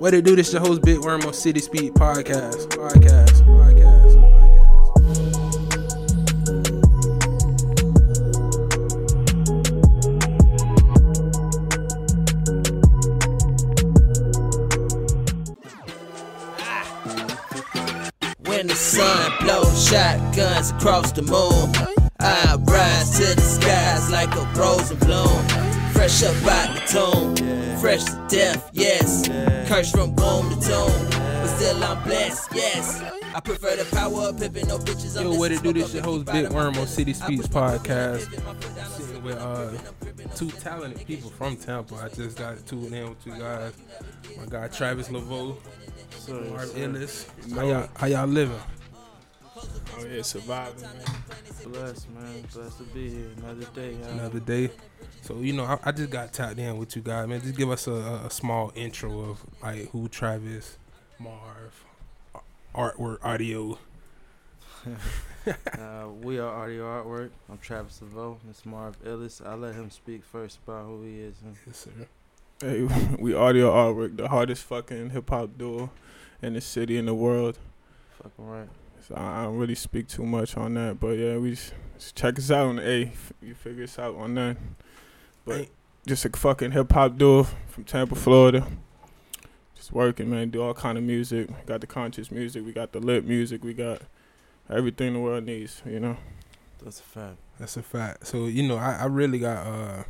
What it do? This your host, Big Worm on City Speed Podcast. Podcast. Podcast. Podcast. When the sun blows shotguns across the moon, I rise to the skies like a rose in bloom. Fresh up out the tomb, fresh to death, yes. Cursed from womb to tomb, but still I'm blessed, yes. I prefer the power of pimping, no bitches. I'm Yo, what it do? This your host, smoke Big Worm on City I Speeds Podcast. pimpin', my pimpin', Sitting with uh, two talented people from Tampa. I just got two in with two guys. My guy Travis Laveau, Marv Ellis. How y'all, how y'all living? Oh yeah, surviving, man. Blessed, man. Blessed to be here. Another day. huh? Another day. So you know, I, I just got tapped in with you guys, man. Just give us a, a, a small intro of like who Travis, Marv, a- artwork, audio. Uh, we are Audio Artwork. I'm Travis Laveau. It's Marv Ellis. I'll let him speak first about who he is. huh? Yes, sir. Hey, we audio artwork, the hardest fucking hip hop duo in the city in the world. Fucking right. So I I don't really speak too much on that, but yeah, we just, just check us out on the A. F- You figure us out on that. But just a fucking hip hop duo from Tampa, Florida. Just working, man. Do all kind of music. Got the conscious music. We got the lit music. We got everything the world needs. You know. That's a fact. That's a fact. So you know, I, I really got uh,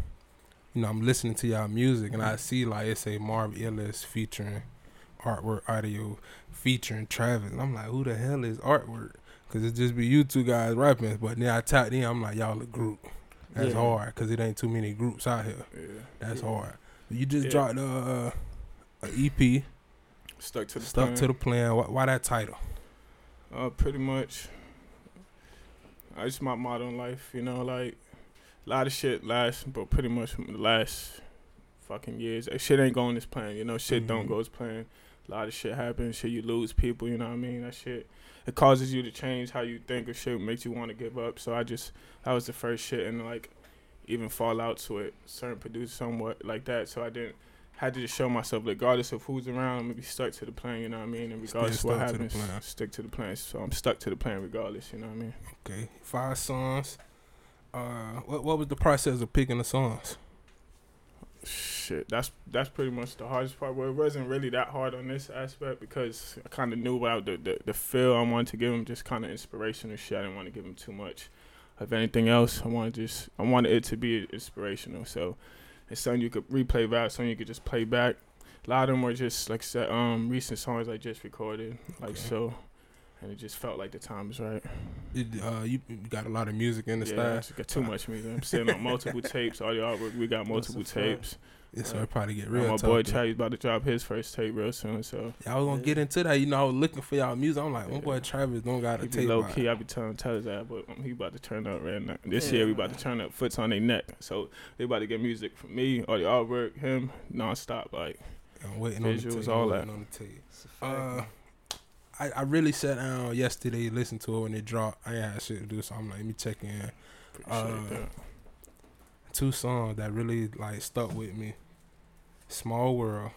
you know, I'm listening to y'all music and I see like it's a Marv Ellis featuring artwork, audio featuring Travis, and I'm like, who the hell is artwork? Cause it just be you two guys rapping, but then I tapped in, I'm like, y'all a group. That's Yeah. hard, cause it ain't too many groups out here. Yeah. That's hard. You just Yeah. dropped uh, a EP, Stuck to the stuck plan. to the plan. Why, why that title? Uh, pretty much. Uh, it's my motto in life, you know, like a lot of shit last, but pretty much from the last fucking years, shit ain't going as planned. You know, shit Mhm. don't go as planned. A lot of shit happens. Shit, you lose people. You know what I mean? That shit, it causes you to change how you think of shit. Makes you want to give up. So I just that was the first shit, and like even fall out to it. Certain producers somewhat like that. So I didn't. Had to just show myself, regardless of who's around, I'm gonna be stuck to the plan. You know what I mean? And regardless of what happens, stick to the plan. So I'm stuck to the plan regardless. You know what I mean? Okay, five songs. Uh, what what was the process of picking the songs? Shit, that's that's pretty much the hardest part. Well, it wasn't really that hard on this aspect because I kind of knew about the, the the feel I wanted to give him, just kind of inspirational shit. I didn't want to give him too much of anything else. I wanted just I wanted it to be inspirational. So it's something you could replay back, something you could just play back. A lot of them were just like I said, um recent songs I just recorded, like Okay. so, and it just felt like the time was right. It, uh, you you got a lot of music in the yeah, style. it's got too much music. I'm sitting on multiple tapes. All the artwork, we got multiple That's a fact. tapes. Yeah, so uh, it probably get real my tough. boy then. Chad's about to drop his first tape real soon, so Yeah, I was gonna get into that. You know, I was looking for y'all music. I'm like, my boy Travis don't got a tape. low key. I be telling tell that, but um, he about to turn up right now. This Yeah, year we about to turn up. Foots on their neck, so they about to get music from me or the artwork, him nonstop. Like I'm waiting on the Visuals, tape. all I'm that. on the tape. It's a fact. Uh, I, I really sat down yesterday, listened to it when it dropped. I had shit to do, so I'm like, let me check in. Uh. Two songs that really like stuck with me. Small World.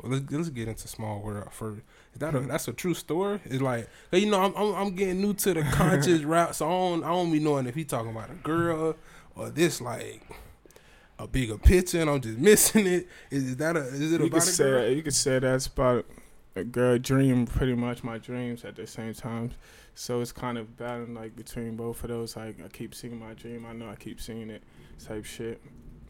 Well, let's, let's get into Small World first. Is that a, that's a true story? It's like, you know, I'm, I'm I'm getting new to the conscious rap, so I don't I don't be knowing if he talking about a girl or this like a bigger picture, and I'm just missing it. Is, is that a is it You about could a girl? that, you could say that's about a girl dream, pretty much my dreams at the same time. So it's kind of battling like between both of those. Like I keep seeing my dream, I know I keep seeing it, type shit.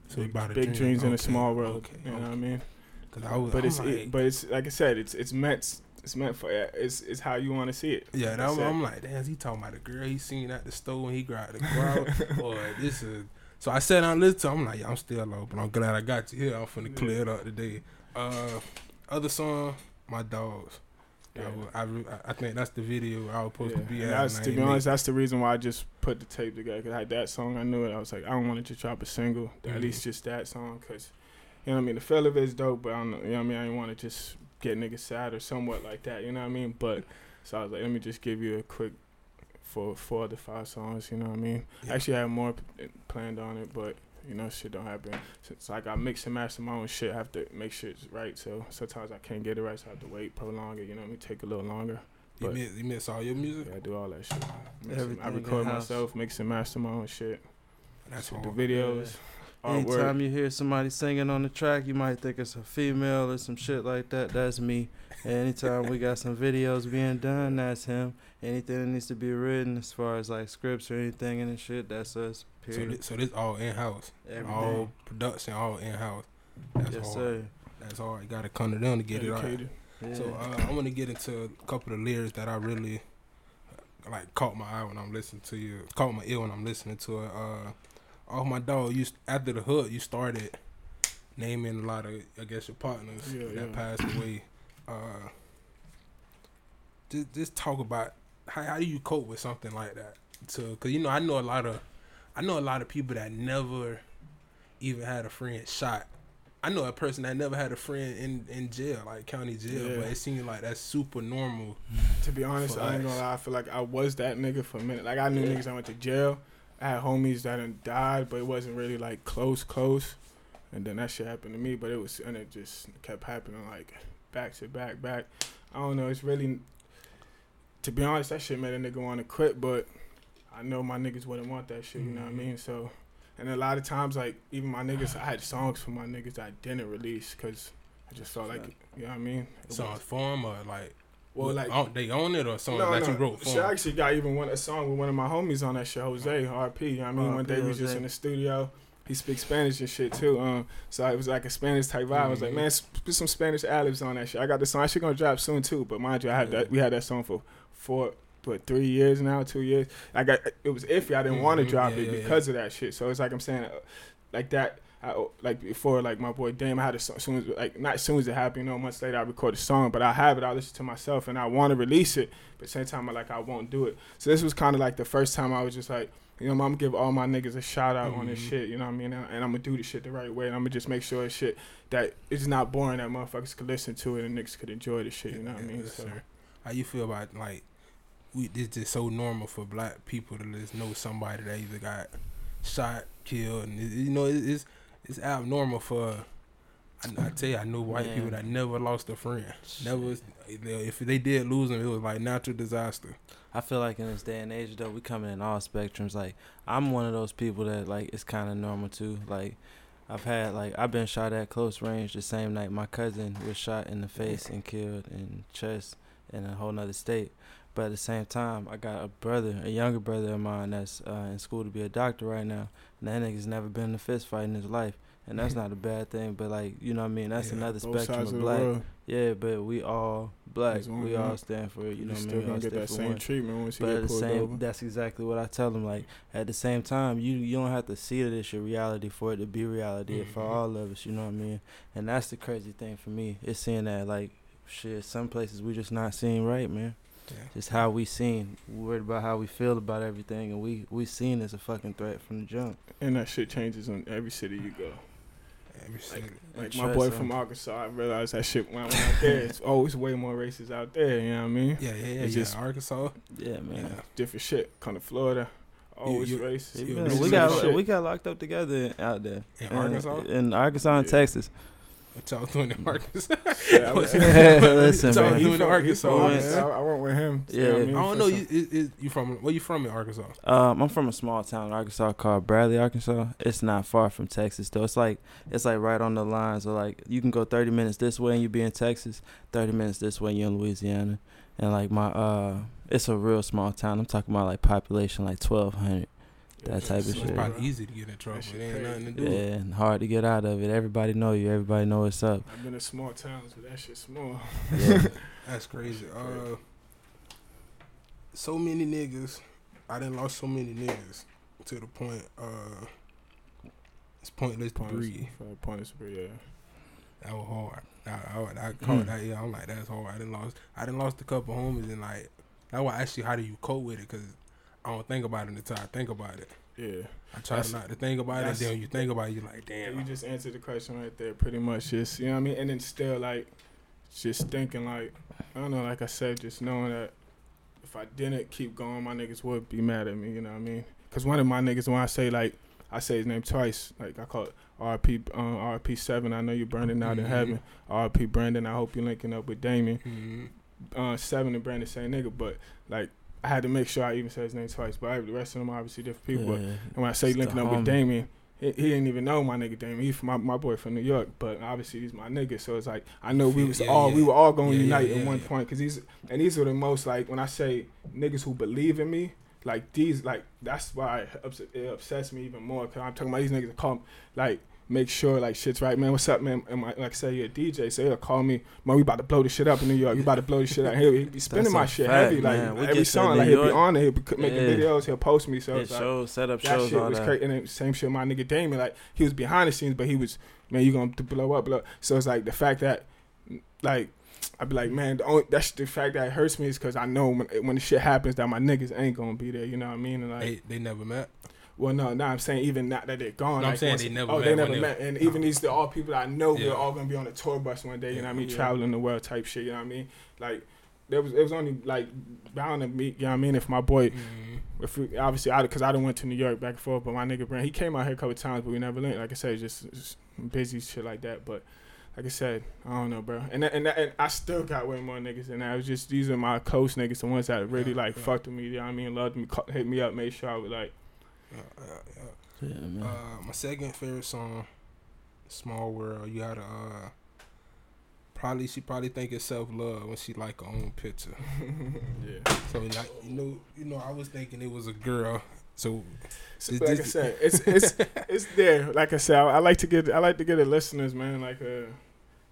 So big about big dream. dreams in a small world. okay, you know okay. what I mean? 'Cause I was, but I'm it's like, it, but it's like I said, it's it's meant it's meant for it's it's how you want to see it. Yeah, that, I'm. Like, damn, he talking about a girl he seen at the store when he grabbed the crowd, or this is. So I sat down and listened to. him, I'm like, yeah, I'm still low, but I'm glad I got you here. I'm finna clear it up today. Uh, other song, my dogs. Yeah. I, I, I think that's the video I was supposed Yeah, to be and at. that's to be honest, that's the reason why I just put the tape together. Cause I had that song, I knew it. I was like, I don't want to just drop a single, Mhm. at least just that song, cause you know what I mean. The feel of it is dope, but I don't know, you know what I mean. I didn't want to just get niggas sad or somewhat like that. You know what I mean? But so I was like, let me just give you a quick for four of the five songs. You know what I mean? Yeah. Actually, I had more p- planned on it, but You know, shit don't happen. So it's like I mix and master my own shit. I have to make sure it's right. So sometimes I can't get it right, so I have to wait, prolong it. You know, what I mean, take a little longer. You miss, you miss all your music. Yeah, I do all that shit. Mix and- I record myself, mix and master my own shit. That's what the videos, artwork. Anytime you hear somebody singing on the track, you might think it's a female or some shit like that. That's me. And anytime we got some videos being done, that's him. Anything that needs to be written as far as like scripts or anything and the shit, that's us. So Period. this, so this all in house, all production, all in house. That's yes, hard. sir. That's hard. You gotta come to them to get it right. Yeah. So uh, I want to get into a couple of lyrics that I really like caught my eye when I'm listening to you. Caught my ear when I'm listening to it. Uh, off my dog, you after the hood, you started naming a lot of I guess your partners Yeah, that yeah. passed away. Uh, just just talk about how how do you cope with something like that? To cause you know I know a lot of I know a lot of people that never even had a friend shot. I know a person that never had a friend in, in jail, like county jail, Yeah. but it seems like that's super normal. To be honest, I ain't gonna lie. I feel like I was that nigga for a minute. Like I knew niggas that went to jail. I had homies that done died, but it wasn't really like close, close. And then that shit happened to me, but it was and it just kept happening like back to back, back. I don't know. It's really, to be honest, that shit made a nigga want to quit, but I know my niggas wouldn't want that shit. You know what I Mhm. mean? So, and a lot of times, like even my niggas, I had songs for my niggas that I didn't release because I just felt like, you know what I mean? It Songs was- for 'em or like, well, like own- they own it or songs that you wrote for Shit, 'em? I actually got even one a song with one of my homies on that shit, Jose RP. You know what I mean, one RP, day we was just in the studio. He speaks Spanish and shit too. Um, so it was like a Spanish type vibe. I was like, Mhm. man, put some Spanish ad-libs on that shit. I got the song. I should gonna drop soon too. But mind you, I had that. We had that song for four, what, three years now, two years. I got it was iffy. I didn't want to drop Yeah, it yeah, yeah. because of that shit. So it's like I'm saying, uh, like that. I, like before, like my boy Dame, I had a song. Soon as, like not as soon as it happened, you know, months later, I record a song, but I have it. I listen to myself, and I want to release it, but same time, I like I won't do it. So this was kind of like the first time I was just like, you know, I'm gonna give all my niggas a shout out on this Mhm. shit. You know what I mean? And, and I'm gonna do the shit the right way, and I'm gonna just make sure it's shit that it's not boring. That motherfuckers could listen to it and niggas could enjoy the shit. You know what I mean? So. How you feel about like we this just so normal for black people to just know somebody that either got shot, killed, and you know it's it's abnormal for. I, I tell you, I know white Man. people that never lost a friend. Never, if they did lose them, it was like natural disaster. I feel like in this day and age though, we coming in all spectrums. Like I'm one of those people that like it's kind of normal too. Like I've had like I've been shot at close range the same night my cousin was shot in the face and killed in chest in a whole nother state. But at the same time, I got a brother, a younger brother of mine that's uh, in school to be a doctor right now. And that nigga's never been in a fist fight in his life. And that's not a bad thing, but like you know what I mean. That's Yeah, another spectrum of of black. world, Yeah, but we all black. We all stand for it. You you know what I still mean. We all gonna get that for same one. treatment once you But at get the pulled same, over. that's exactly what I tell them. Like at the same time, you you don't have to see that it's your reality for it to be reality for Mhm. all of us. You know what I mean? And that's the crazy thing for me. It's seeing that like shit. Some places we just not seeing right, man. Yeah. Just how we seen. We worried about how we feel about everything, and we we seen as a fucking threat from the jump. and that shit changes in every city you go. Every single, Like And my boy them. from Arkansas, I realized that shit when I went out there. It's always way more races out there. You know what I mean? yeah, yeah, yeah. It's yeah. just- Arkansas. Yeah, man. Yeah. Different shit. Come to Florida, always you- race. you- Yeah, Yeah, we got shit. we got locked up together out there In And- Arkansas? in Arkansas and Yeah. Texas. What y'all doing in Arkansas? Yeah, I What's- was- Listen, Y'all man. doing He in from- he Arkansas? from man. Arkansas. I went with him. you Yeah. know what I mean? don't For know. some- You, is, is, you from? Where you from in Arkansas? Um, I'm from a small town in Arkansas called Bradley, Arkansas. It's not far from Texas though. It's like it's like right on the line. So like you can go 30 minutes this way and you be in Texas, 30 minutes this way and you're in Louisiana. And like my uh, it's a real small town. I'm talking about like population like 1,200. That type of So it's shit. probably easy to get in trouble. shit It ain't nothing to Yeah, and hard to get out of it. Everybody know you. Everybody know what's up. I've been in small towns, but that shit small. Yeah. That's crazy. Uh, so many niggas. I didn't lost so many niggas to the point. Uh, it's pointless to breathe. Pointless to breathe. Yeah. That was hard. I, I, I caught Mm. that. Yeah, I'm like, that's hard. I didn't lost. I didn't lost a couple homies and like. That's why I asked you how do you cope with it because I don't think about it until I think about it. Yeah. I try That's- not to think about it, and then you think about it, you're like, damn. you just answered the question right there, pretty much. Just you know what I mean, and then still like, just thinking like, I don't know, like I said, just knowing that if I didn't keep going, my niggas would be mad at me. You know what I mean? Because one of my niggas, when I say like, I say his name twice. Like I call it RP um, RP seven. I know you're burning out in Mhm. heaven. RP Brandon. I hope you're linking up with Damien. Mhm. Uh, seven and Brandon same nigga, but like I had to make sure I even said his name twice. But the rest of them are obviously different people. But Yeah. and when I say linking up with. Damien, he, he didn't even know my nigga Damien. He my, my boy from New York, but obviously he's my nigga. So it's like I know we was Yeah, all yeah. we were all going to unite at one point because these and these are the most like when I say niggas who believe in me. Like these, like that's why it, ups- it upsets me even more. Cause I'm talking about these niggas that call, like make sure like shit's right, man. What's up, man? And my, like say you're a DJ, so he'll call me, man. We about to blow this shit up in New York. We about to blow this shit up. He'll, he'll be spinning my shit fact, heavy, like. We every song. Like he'll be on it, he'll be making Yeah. videos. He'll post me. So it's like, shows, set up that shows, shit all was that. crazy. And then same shit, my nigga Damon. Like he was behind the scenes, but he was man, you gonna blow up, blow. So it's like the fact that, like, I'd be like, man, the only, that's the fact that it hurts me is because I know when when the shit happens that my niggas ain't gonna be there. You know what I mean? And like, They they never met. Well, no, no, I'm saying even not that they're gone. No, I'm like, saying once- they never Oh, met they never met, and even these all people I know Yeah. they're all gonna be on a tour bus one day. You know what I mean? Traveling the world type shit. You know what I mean? Like. There was it was only like bound to meet. You know what I mean? If my boy, Mhm. if we, obviously I because I done went to New York back and forth, but my nigga Brand he came out here a couple times, but we never linked. Like I said, just, just busy shit like that. But like I said, I don't know, bro. And that, and, that, and I still got way more niggas than that. It was just these are my close niggas, the ones that really Yeah, like yeah. fucked with me. You know what I mean? Loved me, hit me up, made sure I was like, Yeah, yeah, yeah. Yeah, man. Uh, my second favorite song, "Small World." You gotta uh, probably she probably think it's self love when she like her own picture. yeah. So like you know you know I was thinking it was a girl. So So, Is like I said, it's it's it's there. Like I said, I, I like to get I like to get the listeners, man. Like uh,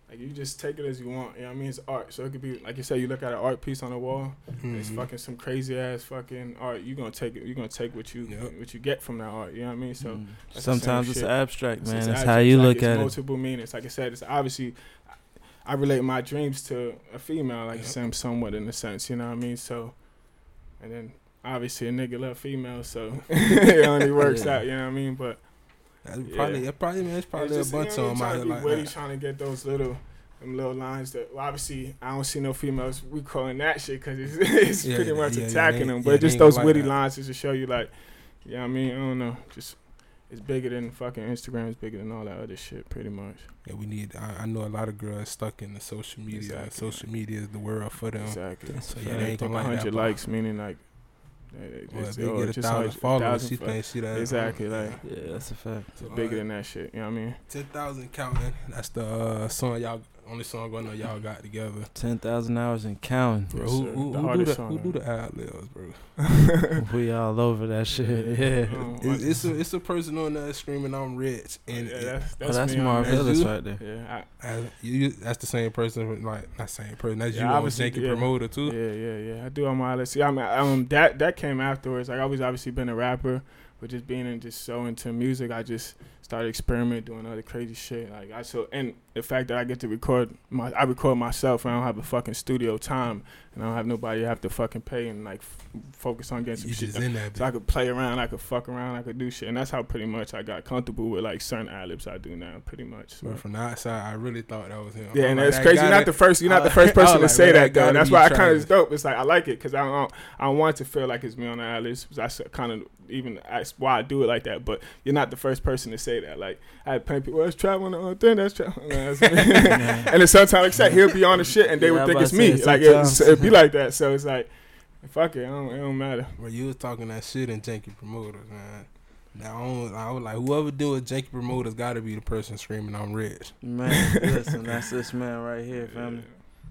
like you just take it as you want. You know what I mean? It's art, so it could be like you said. You look at an art piece on the wall. It's mhm. fucking some crazy ass fucking art. You're gonna take it. you're gonna take what you Yep. what you get from that art. You know what I mean? So Mm. sometimes it's shit. abstract, man. it's That's actually- how you it's like look it's at it. multiple meanings. Like I said, it's obviously. I relate my dreams to a female, like Yep. I said, somewhat in a sense. You know what I mean? So, and then obviously a nigga love female, so it only works Yeah. out. You know what I mean? But That's Yeah. probably yeah, probably man, it's probably it's just, a bunch you know, of them out trying here to like witty, that. trying to get those little, them little lines that. Well, obviously, I don't see no females we calling that shit because it's, it's Yeah, pretty yeah, much yeah, attacking them. But just those like witty that. lines just to show you, like, yeah, I mean, I don't know, just it's bigger than fucking Instagram. It's bigger than all that other shit, pretty much. Yeah, we need. I, I know a lot of girls stuck in the social media. Exactly. Social media is the world for them. Exactly. So yeah, they ain't gonna like that hundred likes, meaning like. It- Well, it's- if they oh, get a just thousand like followers, thousand she fo- thinks she that. Exactly, like Yeah, that's a fact. it's So, bigger uh, than that shit. You know what I mean? ten thousand counting. That's the uh, song y'all only song I know y'all got together. Ten thousand hours and counting. Bro, Yes, who, sir. who, The who do the song, who do man. the ad libs, bro? we all over that shit. Yeah. Um, It's, it's a it's a person on there screaming I'm rich, and yeah, it- that's, Oh, that's, that's me there. That's right there. Yeah, I, as- you, you- that's the same person, like not same person. That's Yeah, you on obviously, Janky yeah. Promoter too. Yeah, yeah, yeah. I do on my list. See, I mean, um, that that came afterwards. Like I always obviously been a rapper, but just being in just so into music, I just started experimenting, doing other crazy shit. Like I so and the fact that I get to record my, I record myself. And I don't have a fucking studio time, and I don't have nobody I have to fucking pay and like f- focus on getting some You shit. just done. in that. So I could play around, I could fuck around, I could do shit, and that's how pretty much I got comfortable with like certain ad I do now, pretty much. So. But from the outside, I really thought that was him. Yeah, I'm and like, that crazy. You're not the first. You're not the first I person to say that though. That's why I kind of is dope. It's like I like it because I don't. I don't want to feel like it's me on the Alice. That's kind of even that's why I do it like that. But you're not the first person to say that. Like I had plenty of people. Well, it's traveling on the thing. That's traveling. and then sometimes like I said, he'll be on the shit, and they Yeah, would think it's me. say, Like it's, sometimes. it'd be like that. So it's like, fuck it. I don't, it don't matter. Where you was talking that shit in Janky Promoters, man. Now I, I was like, whoever do it, Janky Promoters got to be the person screaming I'm rich. Man, listen, that's this man right here, family.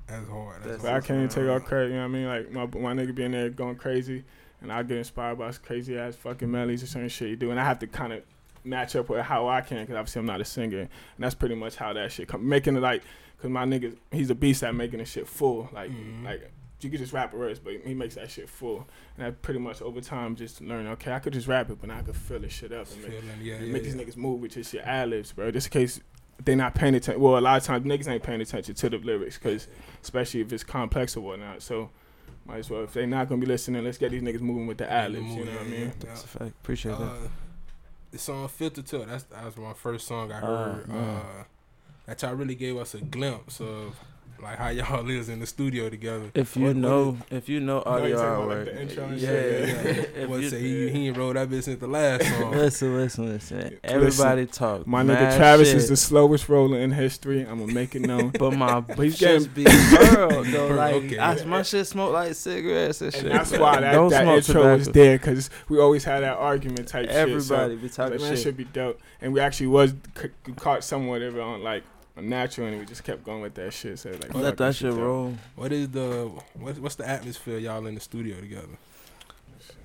That's hard. That's That's But I can't even take all credit. You know what I mean? Like my my nigga being there going crazy, and I get inspired by his crazy ass fucking melodies or certain shit you do, and I have to kind of match up with how I can because obviously I'm not a singer, and that's pretty much how that shit come. Making it like, cause my nigga he's a beast at making the shit full. Like Mhm. like you could just rap a verse, but he makes that shit full, and that pretty much over time just learn. Okay, I could just rap it, but now I could fill this shit up and make Feeling, yeah, and yeah, make these niggas move with just your ad libs, bro. Just in case they not paying attention. Well, a lot of times niggas ain't paying attention to the lyrics, cause especially if it's complex or whatnot. So might as well if they not gonna be listening, let's get these niggas moving with the ad libs. You know what I mean? That's a fact. Appreciate that. Uh, the song "Filter It," that's that was my first song I Ah, heard. man. uh, that y'all really gave us a glimpse of like how y'all is in the studio together. If you What- what know, if you know know audio you're talking about, like, the intro and yeah, shit, yeah. yeah. If What you- say he, he ain't rolled that bitch since the last song. Listen, listen, listen. Listen, Everybody talk. My mad nigga Travis shit, is the slowest roller in history. I'm gonna make it known. But my he's shit's getting- be burled though. Burled, Like okay. I, my shit smoke like cigarettes and shit. that's why that, Don't that smoke intro is there because we always had that argument type shit. Everybody So, be like, talking that shit. should be dope. And we actually was c- c- caught somewhat of it on like a natural, and we just kept going with that shit. So like, Let that shit dope. roll. What is the what's what's the atmosphere y'all in the studio together?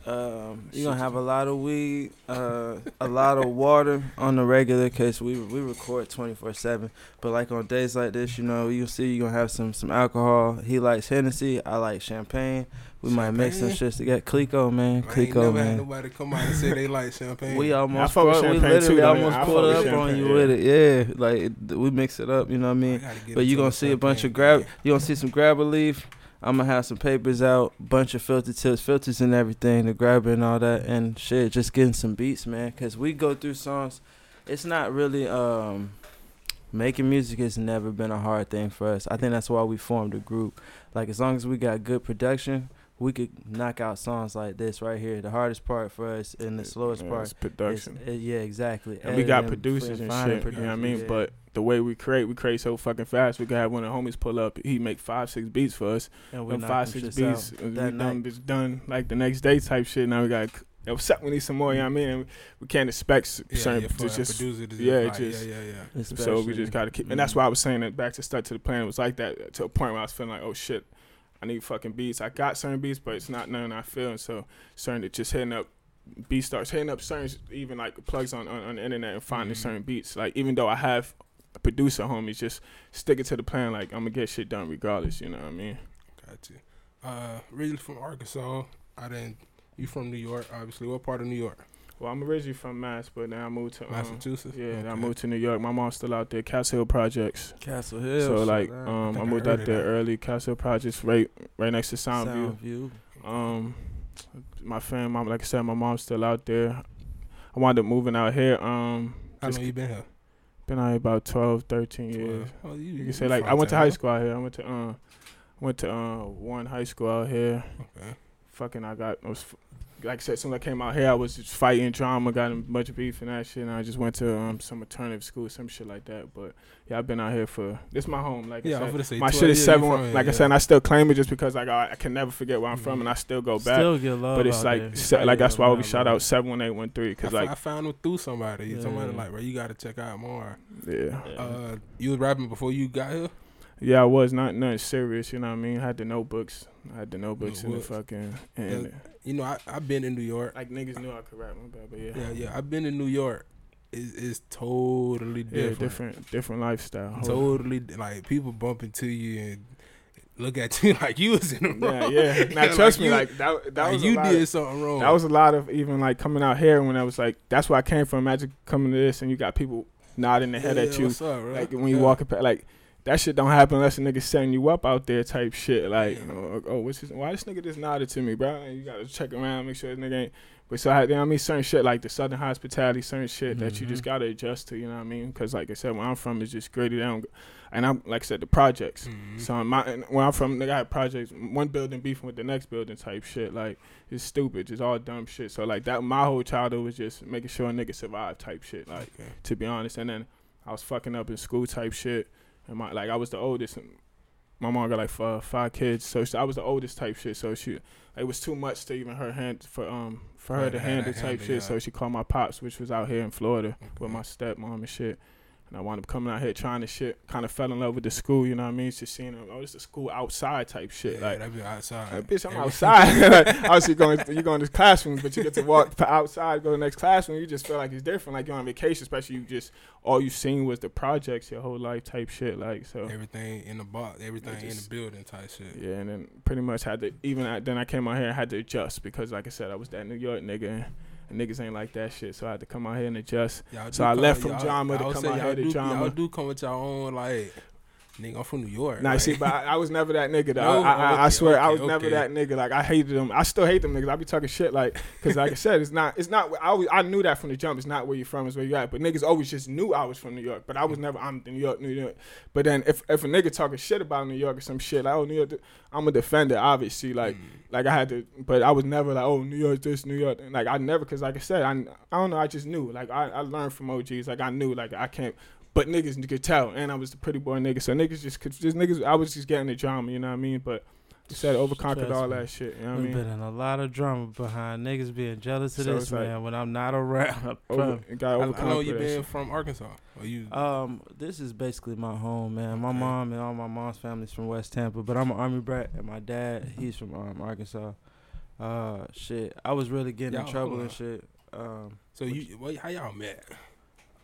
Um, you're gonna have a lot of weed, uh, a lot of water on the regular case we we record 24 seven. But like on days like this, you know, you'll see you're gonna have some some alcohol. He likes Hennessy, I like champagne. We might mix some Champagne? shit together. Clicquot, man, I ain't Clicquot, never had man. nobody come out and say they like champagne. We almost, fuck with brought- we champagne literally too, almost yeah. I pulled up on you yeah. with it. Yeah, like we mix it up. You know what I I mean? gotta But you into gonna see a bunch of grab. game. You gonna see some grabba leaf. I'm gonna have some papers out, bunch of filter tips, filters and everything, the grabber and all that, and shit. Just getting some beats, man. Cause we go through songs. It's not really um making music has never been a hard thing for us. I think that's why we formed a group. Like as long as we got good production, we could knock out songs like this right here. The hardest part for us and the slowest Yeah, part it's is production. uh, yeah, exactly. And we got producers and finding shit. You know what I mean? yeah. But the way we create, we create so fucking fast. We could have one of the homies pull up. He make five, six beats for us. and we five, six beats. and that we done, it's done like the next day type shit. Now we got. Yo, what's up? We need some more. You know what I mean? And we can't expect s- Yeah, certain yeah, for just, just to yeah, like, just- yeah, yeah, yeah. so we just gotta keep. And that's Mhm. why I was saying that back to start to the plan. It was like that to a point where I was feeling like, oh shit, I need fucking beats. I got certain beats, but it's not none I feel. And so certain that just hitting up beat starts hitting up certain even like plugs on, on, on the internet and finding Mhm. certain beats. Like even though I have a producer homies, just sticking to the plan. Like I'm gonna get shit done regardless. You know what I mean? Gotcha. Uh, originally from Arkansas. I didn't. You from New York, obviously. What part of New York? Well, I'm originally from Mass, but now I moved to um, Massachusetts. Yeah, then I moved to New York. My mom's still out there, Castle Hill Projects. Castle Hill. so like, um, I I moved heard out there that. early. Castle Hill Projects, right, right next to Soundview. Soundview. Um, my fam, mom, like I said, my mom's still out there. I wound up moving out here. Um, How long you been here? been out here about 12, 13 years. Oh, you, You can say like I went to high school out here. I went to uh, went to uh one high school out here. Okay. Fucking, I got I was. Like I said, as soon as I came out here, I was just fighting drama, got in a bunch of beef and that shit, and I just went to um, some alternative school, some shit like that. But yeah, I've been out here for this. My home, like Yeah, I said, gonna say my shit is seven. from here, like I said, and I still claim it just because like I, I can never forget where I'm from, Mhm. and I still go back. Still get love. but it's out like there. se- like that's why we shout out. out seven one eight one three I, because like I found him through somebody. Yeah. Somebody like, bro, you got to check out more. yeah Uh, you was rapping before you got here. Yeah I was not nothing serious. You know what I mean? I had the notebooks. I had the notebooks in the fucking and Yeah. You know, I I've been in New York. like niggas knew I could rap. My bad, but yeah. Yeah, yeah, I've been in New York. It's, it's totally different. Yeah, different. different, lifestyle. Hold- Totally di- like people bump into you and look at you like you was in the Yeah, wrong. yeah. Now Like trust me, you- like that. That like was you did of, something wrong. That was a lot of even like coming out here when I was like, that's where I came from. Imagine coming to this and you got people nodding their head Yeah, at you, What's up, like when you Yeah. walking past, like. That shit don't happen unless a nigga setting you up out there type shit. Like, oh, oh what's his, why this nigga just nodded to me, bro? And you gotta check around, make sure this nigga ain't. But so I, you know I mean, certain shit like the Southern hospitality, certain shit that you just Mhm. gotta adjust to. You know what I mean? Because like I said, where I'm from is just gritty down, and I'm like I said, the projects. Mhm. So my where I'm from, nigga, I had projects, one building beefing with the next building type shit. Like it's stupid, just all dumb shit. So like that, my whole childhood was just making sure a nigga survive type shit. Like Okay. to be honest, and then I was fucking up in school type shit, and my like I was the oldest. And my mom got like five, five kids, so she, I was the oldest type shit. So she, it was too much to even her hand for um for her to handle type shit. So she called my pops, which was out here in Florida with my stepmom and shit. And I wound up coming out here trying to shit. Kind of fell in love with the school, you know what I mean? Just seeing, oh, it's the school outside type shit. Yeah, like, that be outside. like, bitch, I'm outside. like, obviously, going you go in this classroom, but you get to walk to outside, go to the next classroom. You just feel like it's different. Like you're on vacation, especially you just all you seen was the projects your whole life type shit. Like so, Everything in the box, everything in the building type shit. yeah. And then pretty much had to even I, then I came out here, I had to adjust because like I said, I was that New York nigga. And, and niggas ain't like that shit, so I had to come out here and adjust. So I come- left from y'all- Jama to come out y'all here to do, Jama. Y'all do come with your own like nigga, I'm from New York. Nah, like- see, but I, I was never that nigga. Though. No? I, I, I Okay, swear, I okay, was never that nigga. Like I hated them. I still hate them niggas. I be talking shit like, cause like I said, it's not, it's not. I always, I knew that from the jump. It's not where you're from. It's where you at. But niggas always just knew I was from New York. But I was never. I'm New York, New York. But then if if a nigga talking shit about New York or some shit, like oh New York, I'm a defender. Obviously, like Mm. like I had to. But I was never like oh New York this, New York. Like I never, cause like I said, I I don't know. I just knew. Like I, I learned from OGs. Like I knew. Like I can't. But niggas you could tell, and I was the pretty boy nigga. So niggas just, could- just niggas. I was just getting the drama, you know what I mean? But you said overconquered all me. that shit. You know what I We've mean? been in a lot of drama behind niggas being jealous of So this it's like- man when I'm not around. Over, it got I, I know you that been from Arkansas. Or you? Um, this is basically my home, man. My Okay. mom and all my mom's family's from West Tampa, but I'm an army brat, and my dad he's from um, Arkansas. Uh, shit, I was really getting in Y'all- trouble and shit. Um, so you? Well, how y'all met?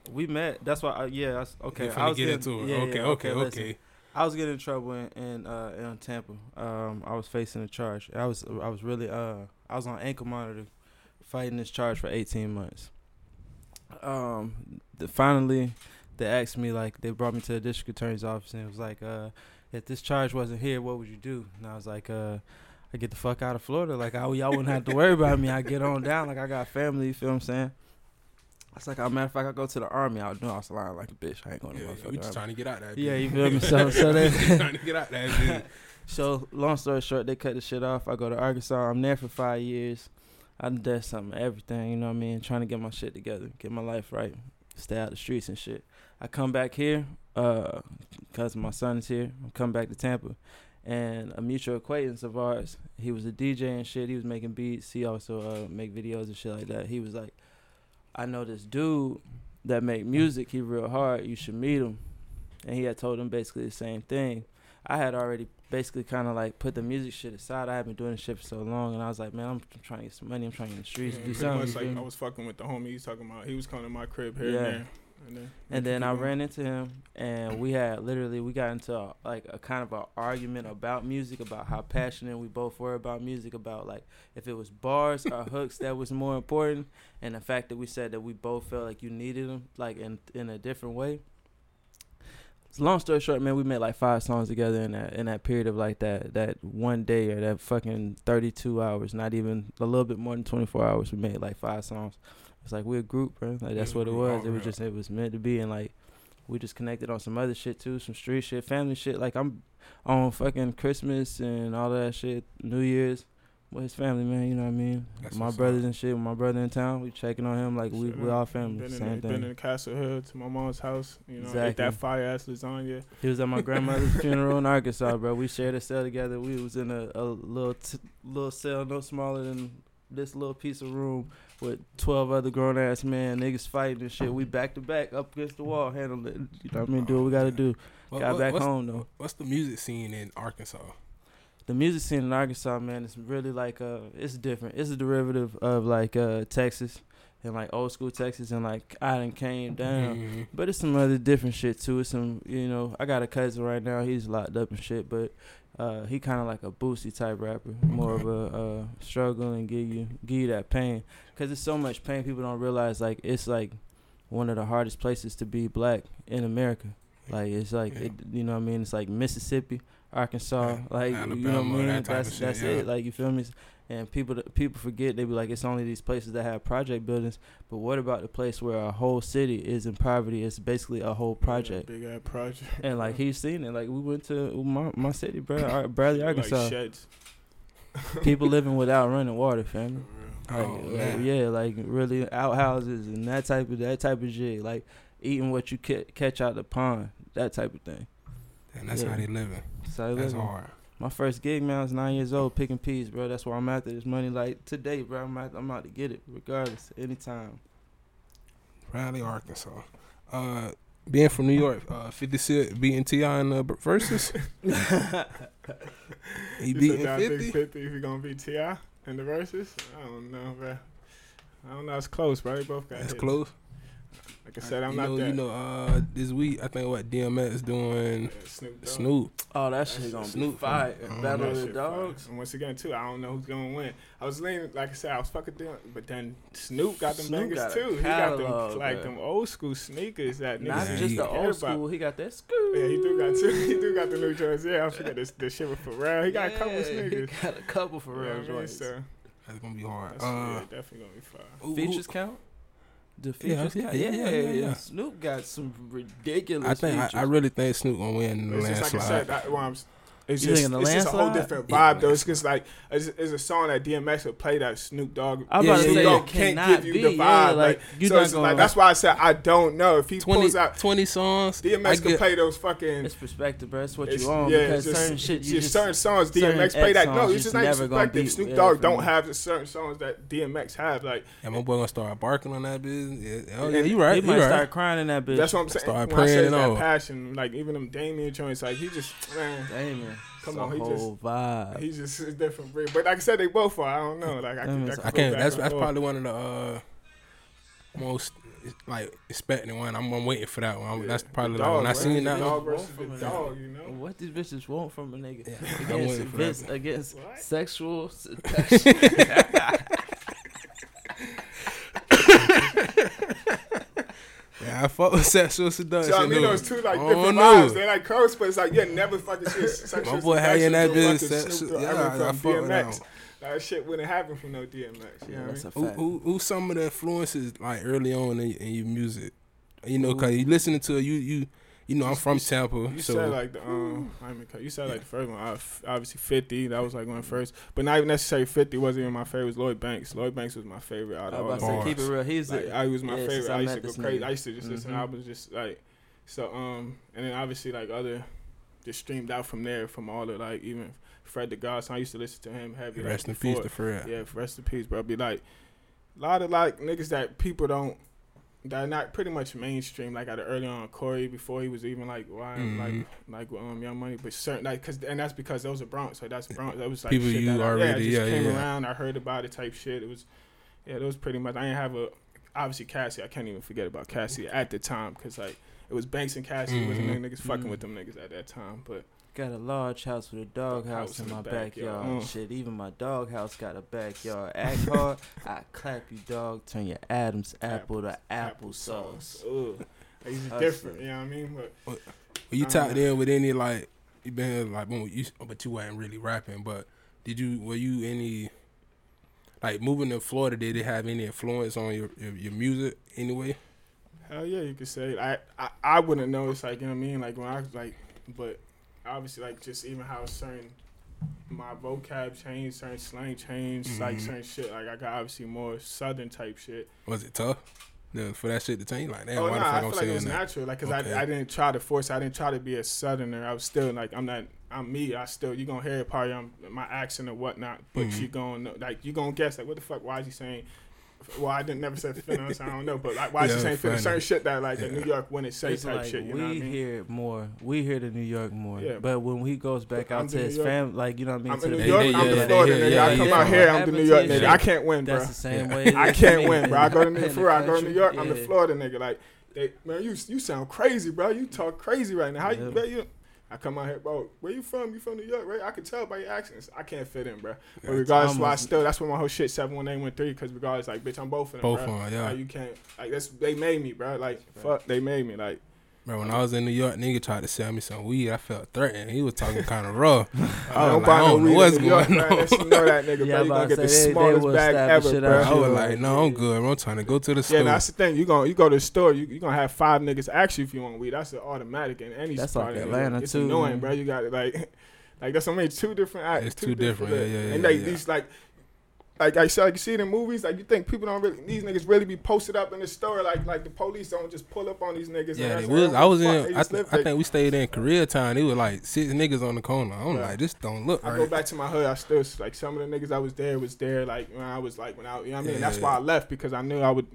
We met. That's why. I, yeah. That's, okay. I was get getting, into it. yeah, okay, yeah, okay, listen. okay. I was getting in trouble in in, uh, in Tampa. Um, I was facing a charge. I was I was really uh I was on ankle monitor, fighting this charge for 18 months. Um, the, finally, they asked me like they brought me to the district attorney's office and it was like, uh, if this charge wasn't here, what would you do? And I was like, uh. I get the fuck out of Florida. Like, I, y'all wouldn't have to worry about me. I get on down. Like, I got family. You feel what I'm saying? I was like, a matter of fact, I go to the army. I know I was lying like a bitch. I ain't going to Yeah, motherfucking we just trying to get out that. Yeah, you feel me? So, so they, trying to get out that. bitch. so long story short, they cut the shit off. I go to Arkansas. I'm there for five years. I done done something, everything. You know what I mean? Trying to get my shit together, get my life right, stay out the streets and shit. I come back here, uh, cause my son is here. I come back to Tampa, and a mutual acquaintance of ours. He was a DJ and shit. He was making beats. He also uh, make videos and shit like that. He was like, I know this dude that make music. He real hard. You should meet him. And he had told him basically the same thing. I had already basically kind of like put the music shit aside. I had been doing this shit for so long, and I was like, man, I'm, trying to get some money. I'm trying to get in the streets, Yeah, do pretty something. much like? I was fucking with the homie. He was talking about. He was coming to my crib here Yeah. and there. And then, And then I going. ran into him, and we had literally we got into a, like a kind of an argument about music, about how passionate we both were about music, about like if it was bars or hooks that was more important, and the fact that we said that we both felt like you needed them, like in in a different way. So long story short, man, we made like five songs together in that in that period of like that that one day or that fucking thirty two hours, not even a little bit more than twenty four hours. We made like five songs. It's like we're a group, bro. Like that's what it was. It was just it was meant to be, and like we just connected on some other shit too, some street shit, family shit. Like I'm on fucking Christmas and all that shit, New Year's with his family, man. You know what I mean? That's my brothers up. and shit. My brother in town, we checking on him like we Shit, we all family. Been in, Same the, been in Castle Hill to my mom's house. You know, ate Exactly. that fire ass lasagna. He was at my grandmother's funeral in Arkansas, bro. We shared a cell together. We was in a, a little t- little cell, no smaller than this little piece of room with twelve other grown ass men, niggas fighting and shit. We back to back up against the wall, handle it. You know what I mean? Do what we gotta do. What- Got what- back home though. What's the music scene in Arkansas? The music scene in Arkansas, man, it's really like uh, it's different. It's a derivative of like uh Texas and like old school Texas and like I done came down. Mhm. But it's some other different shit too. It's some, you know, I got a cousin right now. He's locked up and shit, but uh, he kind of like a Boosie type rapper, more of a uh, struggle and give you give you that pain, cause it's so much pain. People don't realize like it's like one of the hardest places to be black in America. Like it's like Yeah. it, you know what I mean. It's like Mississippi, Arkansas, Yeah. like you know what I mean. that That's shit, that's yeah. it. Like you feel me. And people people forget they be like it's only these places that have project buildings, but what about the place where a whole city is in poverty? It's basically a whole project. Big ass project. And like he's seen it. Like we went to my my city, bro, Bradley, Arkansas. Like sheds. People living without running water, family. Like, Oh, like, man. yeah, like really outhouses and that type of that type of shit. Like eating what you ca- catch out the pond, that type of thing. And that's Yeah. how they living. So That's living. hard. My first gig, man, I was nine years old picking peas, bro. That's why I'm after this money. Like today, bro, I'm out, I'm out to get it, regardless, anytime. Raleigh, Arkansas. Uh, being from New York, uh, 50 Cent beating T.I. in the b- Verzuz. he You beating that 50? 50 if you're gonna beat T.I. in the Verzuz. I don't know, bro. I don't know. It's close, bro. They both got That's hits. close. Like I said, I'm you not know, that. You know, uh, this week I think what DMX doing Yeah, Snoop Snoop. Oh, that shit gonna Snoop be fire. from- Battle of the shit fire. Dogs. And once again, too, I don't know who's gonna win. I was leaning, like I said, I was fucking doing, but then Snoop got them Snoop bangers got a too. He got them like bruh. them old school sneakers that Not just he- the care old about. school. He got that school. Yeah, he do got two. He do got the new joints. Yeah, I forget this the shit with Pharrell. He got a couple sneakers. He got a couple for You know I mean? joints. So That's gonna be hard. that's Uh, yeah, definitely gonna be fire. who- who- Features count? The Yeah, features yeah, count? yeah, yeah, yeah, yeah. Snoop got some ridiculous I think I. I really think Snoop gonna win the It's just like I said. That, well, I'm, s- it's You just it's just a whole landslide? different Yeah. vibe though. It's just like it's, it's a song that DMX would play that Snoop Dogg. I'm Yeah, about to say yeah. can't give you be. the vibe. Yeah, like, like you so not it's gonna. like that's why I said I don't know if he 20, pulls out 20 songs. DMX I can get- play those fucking. it's perspective, bro. It's what you own yeah, because just- certain shit you just just certain songs certain DMX play that. No, songs it's just you not perspective. Snoop Dogg don't have the certain songs that DMX have. Like And my boy gonna start barking on that business. Yeah, oh, yeah And you right. He might start crying in that bitch. that's what I'm saying. Start when I say praying that on. passion, like even them Damien joints, like he just man, Damn, Come it's on, a he just- whole vibe. he just is different breed. But like I said, they both are. I don't know. Like I, Them can, is- I, I can can't. That's that's forth. probably one of the uh, most like expecting one. I'm, I'm waiting for that one. Yeah. that's probably The like when I bro. seen that dog one. versus the dog. You know. What these bitches want from a nigga Yeah, I'm against, waiting for against, against sexual Yeah, I fuck with sexual seduction. So I mean, dude. those two like different don't know. vibes. They're like close, but it's like yeah, never fucking shit. sexual My boy had you in that seduction business. to fucking sex- Snoop Dogg. Yeah, I mean, I, I from fuck with that DMX. That shit wouldn't happen from no DMX. You Yeah, know what I that's mean? a Who, fact. who, who's some of the influences like early on in, in your music? You know, cause you listening to you, you, you know, I'm from you- Tampa, You so said like the um, I mean, you said like the first one. uh, Obviously, Fifty. That was like one first, but not even necessarily Fifty. wasn't even my favorite. It was Lloyd Banks. Lloyd Banks was my favorite out I of was all. about to say, keep it real. He's Like, a, I was my yeah, favorite. I I used to go crazy. nigga. I used to just listen. Mhm. I was just like, so um, and then obviously like other, just streamed out from there from all the like even Fred the Godson. I used to listen to him heavy. like, rest in before- peace to Fred. yeah, rest in peace, bro. Be like a lot of like niggas that people don't that are not pretty much mainstream. Like at the early on Corey before he was even like why Mhm. like like with, um Young Money, but certain like cause and that's because those are Bronx. So that's Bronx. That was like People shit you that I, already- yeah, yeah, just came yeah. around. I heard about it type shit. It was yeah, it was pretty much. I didn't have a obviously Cassie. I can't even forget about Cassie at the time because like. It was Banks and Cassie. It wasn't Mhm. no niggas fucking Mhm. with them niggas at that time. But Got a large house with a dog house House in in my backyard. backyard. Mm. Shit, even my dog house got a backyard. Act hard, I clap you, dog. Turn your Adam's apple to applesauce. Ugh. Like, It's different. You know what I mean? But Were you Uh, tapped in with any like you been like boom, you but you weren't really rapping, but did you were you any like moving to Florida? Did it have any influence on your your, your music anyway? Hell yeah, you could say. I, I I wouldn't know. It's like you know what I mean. Like when I was like, but obviously like just even how certain my vocab changed, certain slang changed, like Mhm. certain shit. Like I got obviously more southern type shit. Was it tough? Yeah, for that shit to change like damn, oh why no, the I feel I'm like it was that? natural. Like cause Okay. I I didn't try to force. I didn't try to be a southerner. I was still like I'm not. I'm me. I still you gonna hear it probably on my accent or whatnot, but Mhm. you gonna like you gonna guess like what the fuck? Why is he saying? Well, I didn't never say finna, so I don't know, but like, why is Yeah, he saying finna? funny. Certain shit that like the Yeah. New York wouldn't say It's type like shit. You we know what I mean? hear it more. We hear the New York more. Yeah. But when he goes back I'm out to his New family, like you know what I mean, I'm to in the New they- York. they- I'm yeah, the they Florida nigga. yeah, I come yeah. out here. I'm the New York nigga. I can't win, bro. That's the same way. I can't win, bro. I go to in New the York. I go to. New York. I'm the Florida nigga. Like, man, you you sound crazy, bro. You talk crazy right now. How you, Yeah. you? I come out here, bro. Where you from? You from New York, right? I can tell by your accents. I can't fit in, bro. But regardless, why I still that's what my whole shit seven one eight one three. Because regardless, like, bitch, I'm both of them, Both bro. on, yeah. Like, you can't like that's they made me, bro. Like, fuck, they made me. Like, Bro, when I was in New York, nigga tried to sell me some weed. I felt threatened. He was talking kind of rough. I was don't like, buy I no don't know weed what's in York, going on. You know that nigga, Yeah, bro. You gonna get the they- they smallest will bag ever, bro. I you. was like, no, I'm good. I'm trying to go to the store. Yeah, that's the thing. You gonna you go to the store, you you gonna have five niggas ask you if you want weed. That's an automatic in any That's spot like in Atlanta, It's too, annoying, man. bro. You got it like like that's what I mean. Two different acts. It's two different, yeah, yeah, yeah. And yeah, like yeah. these like like I said, like you see it in movies. Like you think people don't really these niggas really be posted up in the store. Like like the police don't just pull up on these niggas. yeah, and it was. I was in. I, th- I think we stayed in Korea Koreatown. It was like six niggas on the corner. I'm Yeah. like, this don't look I right. go back to my hood. I still like some of the niggas I was there was there. Like when I was like when I, you know what I mean. Yeah, That's why I left because I knew I would.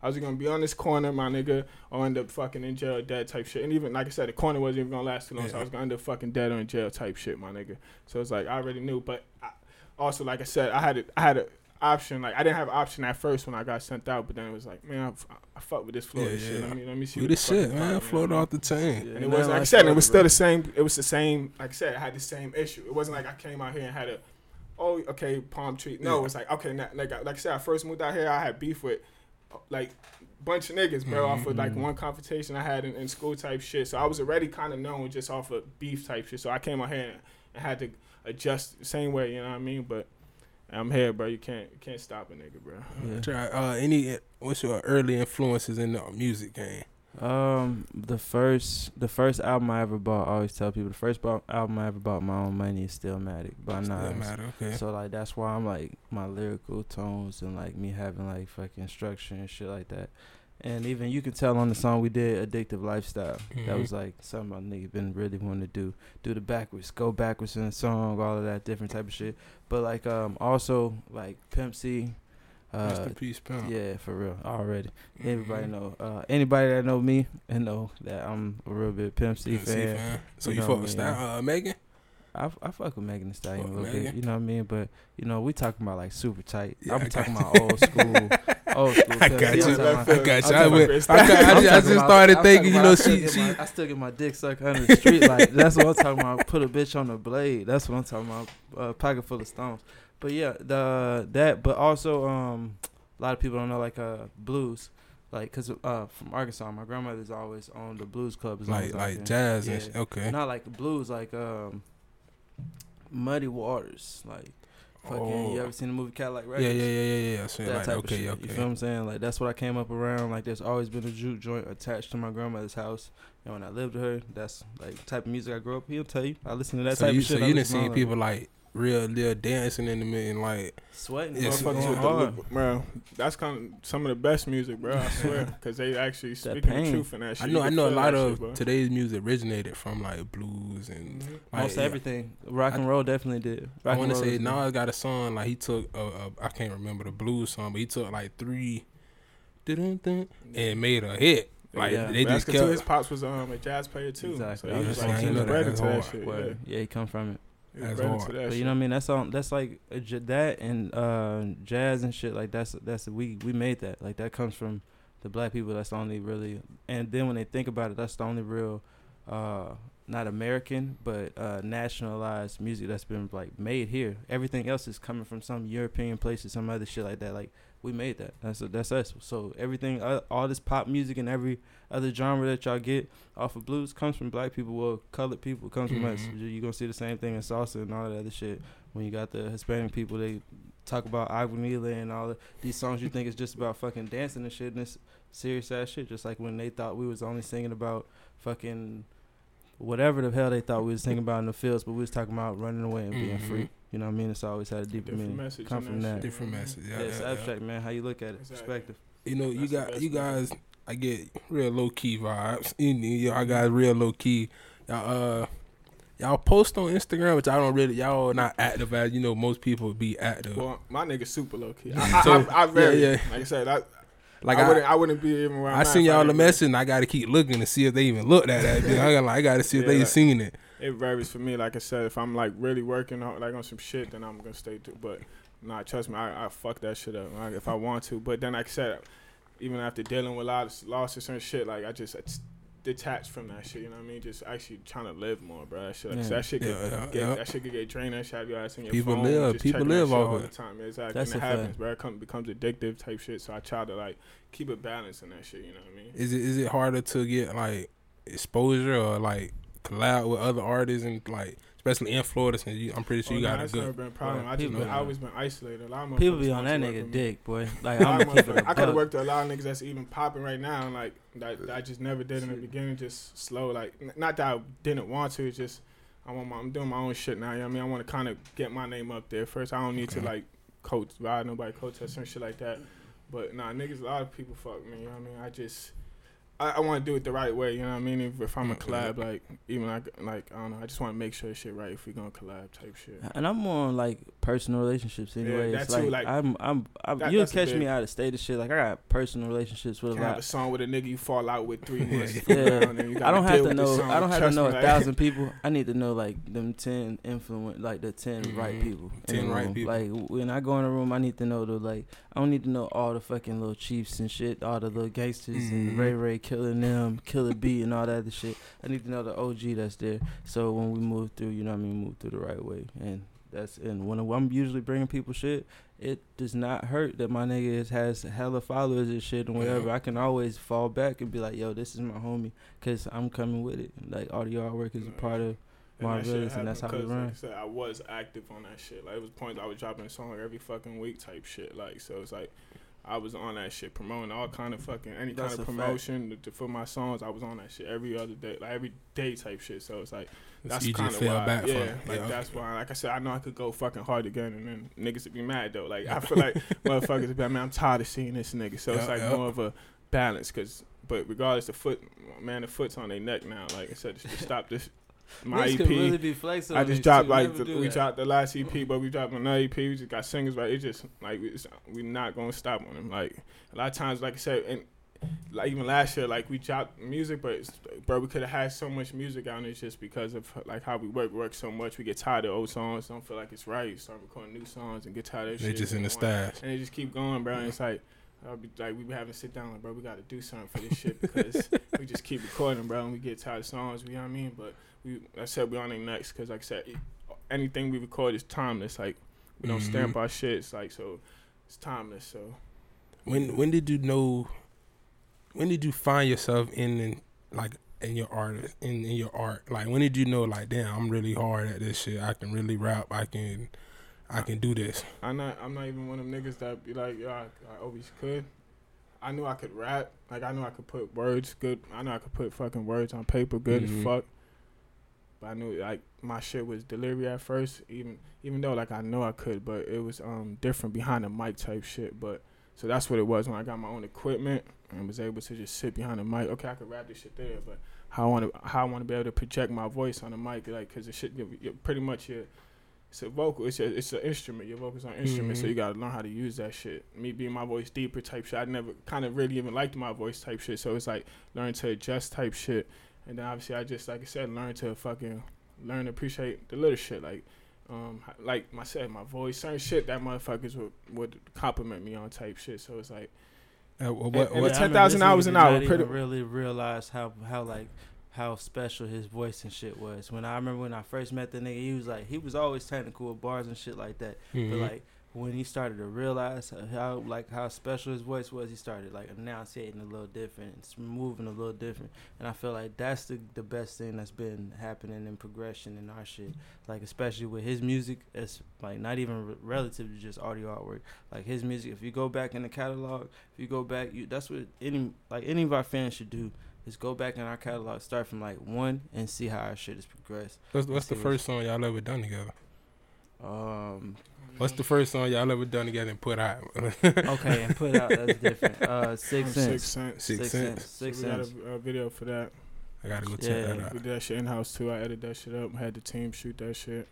I was gonna be on this corner, my nigga, or end up fucking in jail, dead type shit. And even like I said, the corner wasn't even gonna last too long, so I was gonna end up fucking dead or in jail type shit, my nigga. So it's like I already knew, but I, also like I said, I had a, I had a, option. Like I didn't have an option at first when I got sent out, but then it was like, man, I, I fuck with this Florida Yeah, shit. yeah. Let me let me see. You what the the fuck shit, is man. poppin', you Florida know? off the chain. Yeah, And it was like I like said, it Florida, was bro. still the same. It was the same. Like I said, I had the same issue. It wasn't like I came out here and had a, oh, okay, palm tree. No, Yeah. it's like okay, now, like I- like I said, I first moved out here. I had beef with, like, bunch of niggas, bro, off of like Mhm. one confrontation I had in, in school type shit. So I was already kind of known just off of beef type shit. So I came out here and, and had to adjust same way. You know what I mean? But I'm here, bro. You can't you can't stop a nigga, bro. Yeah. Try uh any what's your early influences in the music game? Um, the first the first album I ever bought, I always tell people the first bo- album I ever bought my own money is Stillmatic by Still Nas. matter, okay. So like that's why I'm like my lyrical tones and like me having like fucking structure and shit like that. And even you can tell on the song we did Addictive Lifestyle. That Mhm. was like something my nigga been really wanting to do. Do the backwards, go backwards in the song, all of that different type of shit. But like um also like Pimp C, uh Rest in peace, pimp. yeah, for real. Already. Everybody Mhm. know. Uh, anybody that know me and know that I'm a real big Pimp C Pimp C fan. fan. So You you know fuck with uh, Megan? I, f- I fuck with Megan Thee Stallion a little Megan. bit. You know what I mean? But you know, we talking about like super tight. Yeah, I'm talking about old school, school. I got you. I'm I I got you. I, went, I, got- I, just, I just about- started thinking, you know, she, she, my, I still get my dick sucked under the street. Like that's what I'm talking about. Put a bitch on the blade. That's what I'm talking about. Uh, pocket full of stones. But yeah, the that. But also, um, a lot of people don't know like uh blues. Like, cause uh, from Arkansas, my grandmother's always on the blues club. like like jazz and Yeah. Okay. Not like blues, like um, Muddy Waters. Like, fucking, Oh. you ever seen the movie Cadillac Yeah, Records? yeah, yeah, yeah, yeah. So That like, type okay, of shit. okay. You feel what I'm saying? Like that's what I came up around. Like there's always been a juke joint attached to my grandmother's house. And when I lived with her, that's like the type of music I grew up. He'll tell you. I listen to that so type you, of shit. so I you didn't see people like real, real dancing in the middle, and like sweating. Yeah, Yes, Motherfuckers with hard. the, bro, that's kind of some of the best music, bro. I swear, because they actually That speaking the truth in that shit. I know, I know a lot of shit, today's music originated from like blues and Mhm. like, Most yeah. everything. Rock and roll definitely did. I want to say is- Nas got a song like he took uh, uh, can't remember the blues song, but he took like three, and made a hit. Like Yeah. they just that's just 'cause kept. his pops was um, a jazz player too. Exactly. So he was was like he was bred that, into that's that shit. Word. Yeah. Yeah, he come from it. He was That's bred into hard. that But shit. you know what I mean? That's on. That's like uh, j- that and uh, jazz and shit. Like that's that's we we made that. Like that comes from the black people. That's the only really. And then when they think about it, that's the only real, uh, not American but uh, nationalized music that's been like made here. Everything else is coming from some European places, some other shit like that. Like we made that. That's that's us. So everything, uh, all this pop music and every other genre that y'all get off of blues comes from black people. Well, colored people comes from us. Mhm. You gonna see the same thing in salsa and all that other shit. When you got the Hispanic people, they talk about Aguanile and all of these songs. You think it's just about fucking dancing and shit, and it's serious ass shit. Just like when they thought we was only singing about fucking whatever the hell they thought we was thinking about in the fields, but we was talking about running away and being Mhm. free. You know what I mean? It's always had a deeper Different meaning. message Come from that that. Different message, yeah, Yeah, it's yeah, yeah. abstract, man. How you look at it, Exactly. perspective. You know, you That's the got you music. guys. I get real low key vibes. You know, y'all guys real low key. Y'all uh, y'all post on Instagram, which I don't really. Y'all not active as you know. Most people be active. Well, my nigga super low key. I, I, So, I, I very, yeah, yeah. like I said, I, like I, I, wouldn't, I wouldn't be even where I seen y'all the message, and I got to keep looking to see if they even looked at that. I got like I got to see if Yeah, they like- seen it. It varies for me. Like I said, if I'm like really working on like on some shit, then I'm gonna stay. But nah, trust me, I, I fuck that shit up like, if I want to. But then, like I said, even after dealing with a lot of losses and shit, like I just it's detached from that shit. You know what I mean? Just actually trying to live more, bro. That shit, like, Yeah. that shit could Yeah, yeah, get yeah. that shit could get drained. That shit have your ass in your People phone. live- just people checking that live all the time. Exactly, That's and it a happens, fact. bro. It come, becomes addictive type shit. So I try to like keep it balanced in that shit. You know what I mean? Is it is it harder to get like exposure or like collab with other artists and like especially in Florida since you, I'm pretty sure Oh, you nah, got a good. been a problem. Right. I just People- been, I always been isolated. A lot of People be on that nigga dick, boy. Like I'm of gonna keep it. motherfuckers- could have worked with a lot of niggas that's even popping right now, and like that, that I just never did in the beginning. Just slow, like not that I didn't want to. It's just I want my, I'm doing my own shit now. You know what I mean, I want to kind of get my name up there first. I don't need to like coach, ride nobody coach test and shit like that. But nah, niggas, a lot of people fuck me. You know what I mean? I just I, I want to do it the right way. You know what I mean? If, if I'm a collab, like even like like I don't know, I just want to make sure shit right if we gonna collab type shit. And I'm more on like personal relationships anyway. that it's too, like, like- I'm I'm, I'm That- you'll catch me out of state of shit. Like I got personal relationships with a Can have lot. a song with a nigga you fall out with three months. Yeah. before, Yeah. and then you I don't have to know. I don't have to know me, a like- thousand people. I need to know like them ten influence, like the 10 right Mhm. people. in 10 the right room. people. Like when I go in a room, I need to know the like. I don't need to know all the fucking little chiefs and shit, all the little gangsters and Mhm. Ray Ray killing them, Killer B and all that other shit. I need to know the OG that's there. So when we move through, you know what I mean, move through the right way. And that's and when I'm usually bringing people shit, it does not hurt that my nigga is, has hella followers and shit and whatever. I can always fall back and be like, yo, this is my homie, cause I'm coming with it. Like all the artwork is a part of. And that shit and that's how we run. Like I, said, I was active on that shit. Like it was points I was dropping a song every fucking week type shit. Like so it's like I was on that shit promoting all kind of fucking any That's kind of promotion to, to- for my songs. I was on that shit every other day, like every day type shit. So it's like It's that's kind of why. bad yeah, for. like yeah. that's why. Like I said, I know I could go fucking hard again, and then niggas would be mad though. Like I feel like motherfuckers would be like, man, I'm tired of seeing this nigga. So it's like yeah. more of a balance, cause. But regardless, the foot, man, the foot's on their neck now. Like I said, to stop this. My Niggas EP, really be flexing I just dropped two. like the, we that. dropped the last EP, but we dropped another EP. We just got singers right. It's just like we're not gonna stop on them. Like a lot of times, like I said, and like even last year, like we dropped music, but it's, bro, we could have had so much music out, and it's just because of like how we work work so much. We get tired of old songs, don't feel like it's right. Start recording new songs and get tired of that They shit. just in the stash. and they just keep going, bro. And it's like, I'll be like, we be having to sit down, like, bro, we got to do something for this shit because we just keep recording, bro, and we get tired of songs. You know what I mean? But we, I said, we on the next because, like I said, it, anything we record is timeless. Like, we don't Mhm. stamp our shit. It's like, so it's timeless. So When when did you know? When did you find yourself in, in like in your art in, in your art? Like when did you know? Like damn, I'm really hard at this shit. I can really rap. I can, I can do this. I'm not, I'm not even one of them niggas that be like, yo, I, I always could. I knew I could rap. Like I knew I could put words good. I knew I could put fucking words on paper good Mhm. as fuck. But I knew like my shit was delivery at first, even even though like I know I could, but it was um different behind the mic type shit. But so that's what it was when I got my own equipment and was able to just sit behind the mic. Okay, I could rap this shit there, but how I want to how I want to be able to project my voice on the mic, like because the shit pretty much your it's a vocal. It's a, it's an instrument. Your vocals are an instrument, so Mhm. you gotta learn how to use that shit. Me being my voice deeper type shit. I never kind of really even liked my voice type shit. So it's like learn to adjust type shit, and then obviously I just like I said, learn to fucking learn to appreciate the little shit. Like, um, like I said, my voice, certain shit that motherfuckers would would compliment me on type shit. So it's like Uh, what, And- what, and what, I 10,000 remember hours this an nigga hour, did not pretty- really realize how how like how special his voice and shit was. When I remember when I first met the nigga, he was like he was always technical with bars and shit like that. Mhm. But like when he started to realize how like how special his voice was, he started like enunciating a little different, moving a little different. And I feel like that's the the best thing that's been happening in progression in our shit. Like especially with his music, it's like not even re- relative to just audio artwork. Like his music, if you go back in the catalog, if you go back, you that's what any like any of our fans should do. Is go back in our catalog, start from like one, and see how our shit has progressed. what's, what's the first song y'all ever done together? Um, What's the first song y'all ever done together and put out? okay, and put out that's different. Uh, six Six cents. cents. Six Sense. So we got a, a video for that. I gotta go check Yeah. that out. We did that shit in house too. I edited that shit up. Had the team shoot that shit.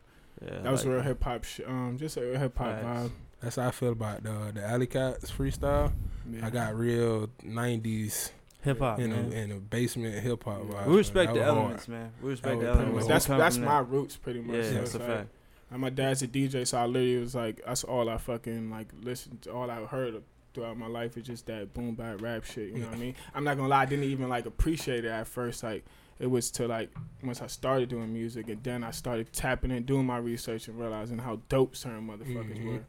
Yeah, That was like- real hip hop shit. Um, just a real hip hop vibe. That's how I feel about the the Alley Cats freestyle. Yeah. I got real '90s hip hop. in man. a in a basement hip hop vibe. We respect That the was hard. elements, man. We respect the elements. That's that's my roots pretty much. Yeah, So that's a like- fact. And my dad's a DJ, so I literally was like, that's all I fucking like listened to. All I heard throughout my life is just that boom bap rap shit. You know what I mean? I'm not gonna lie, I didn't even like appreciate it at first. Like it was to like once I started doing music, and then I started tapping and doing my research, and realizing how dope certain motherfuckers Mhm. were.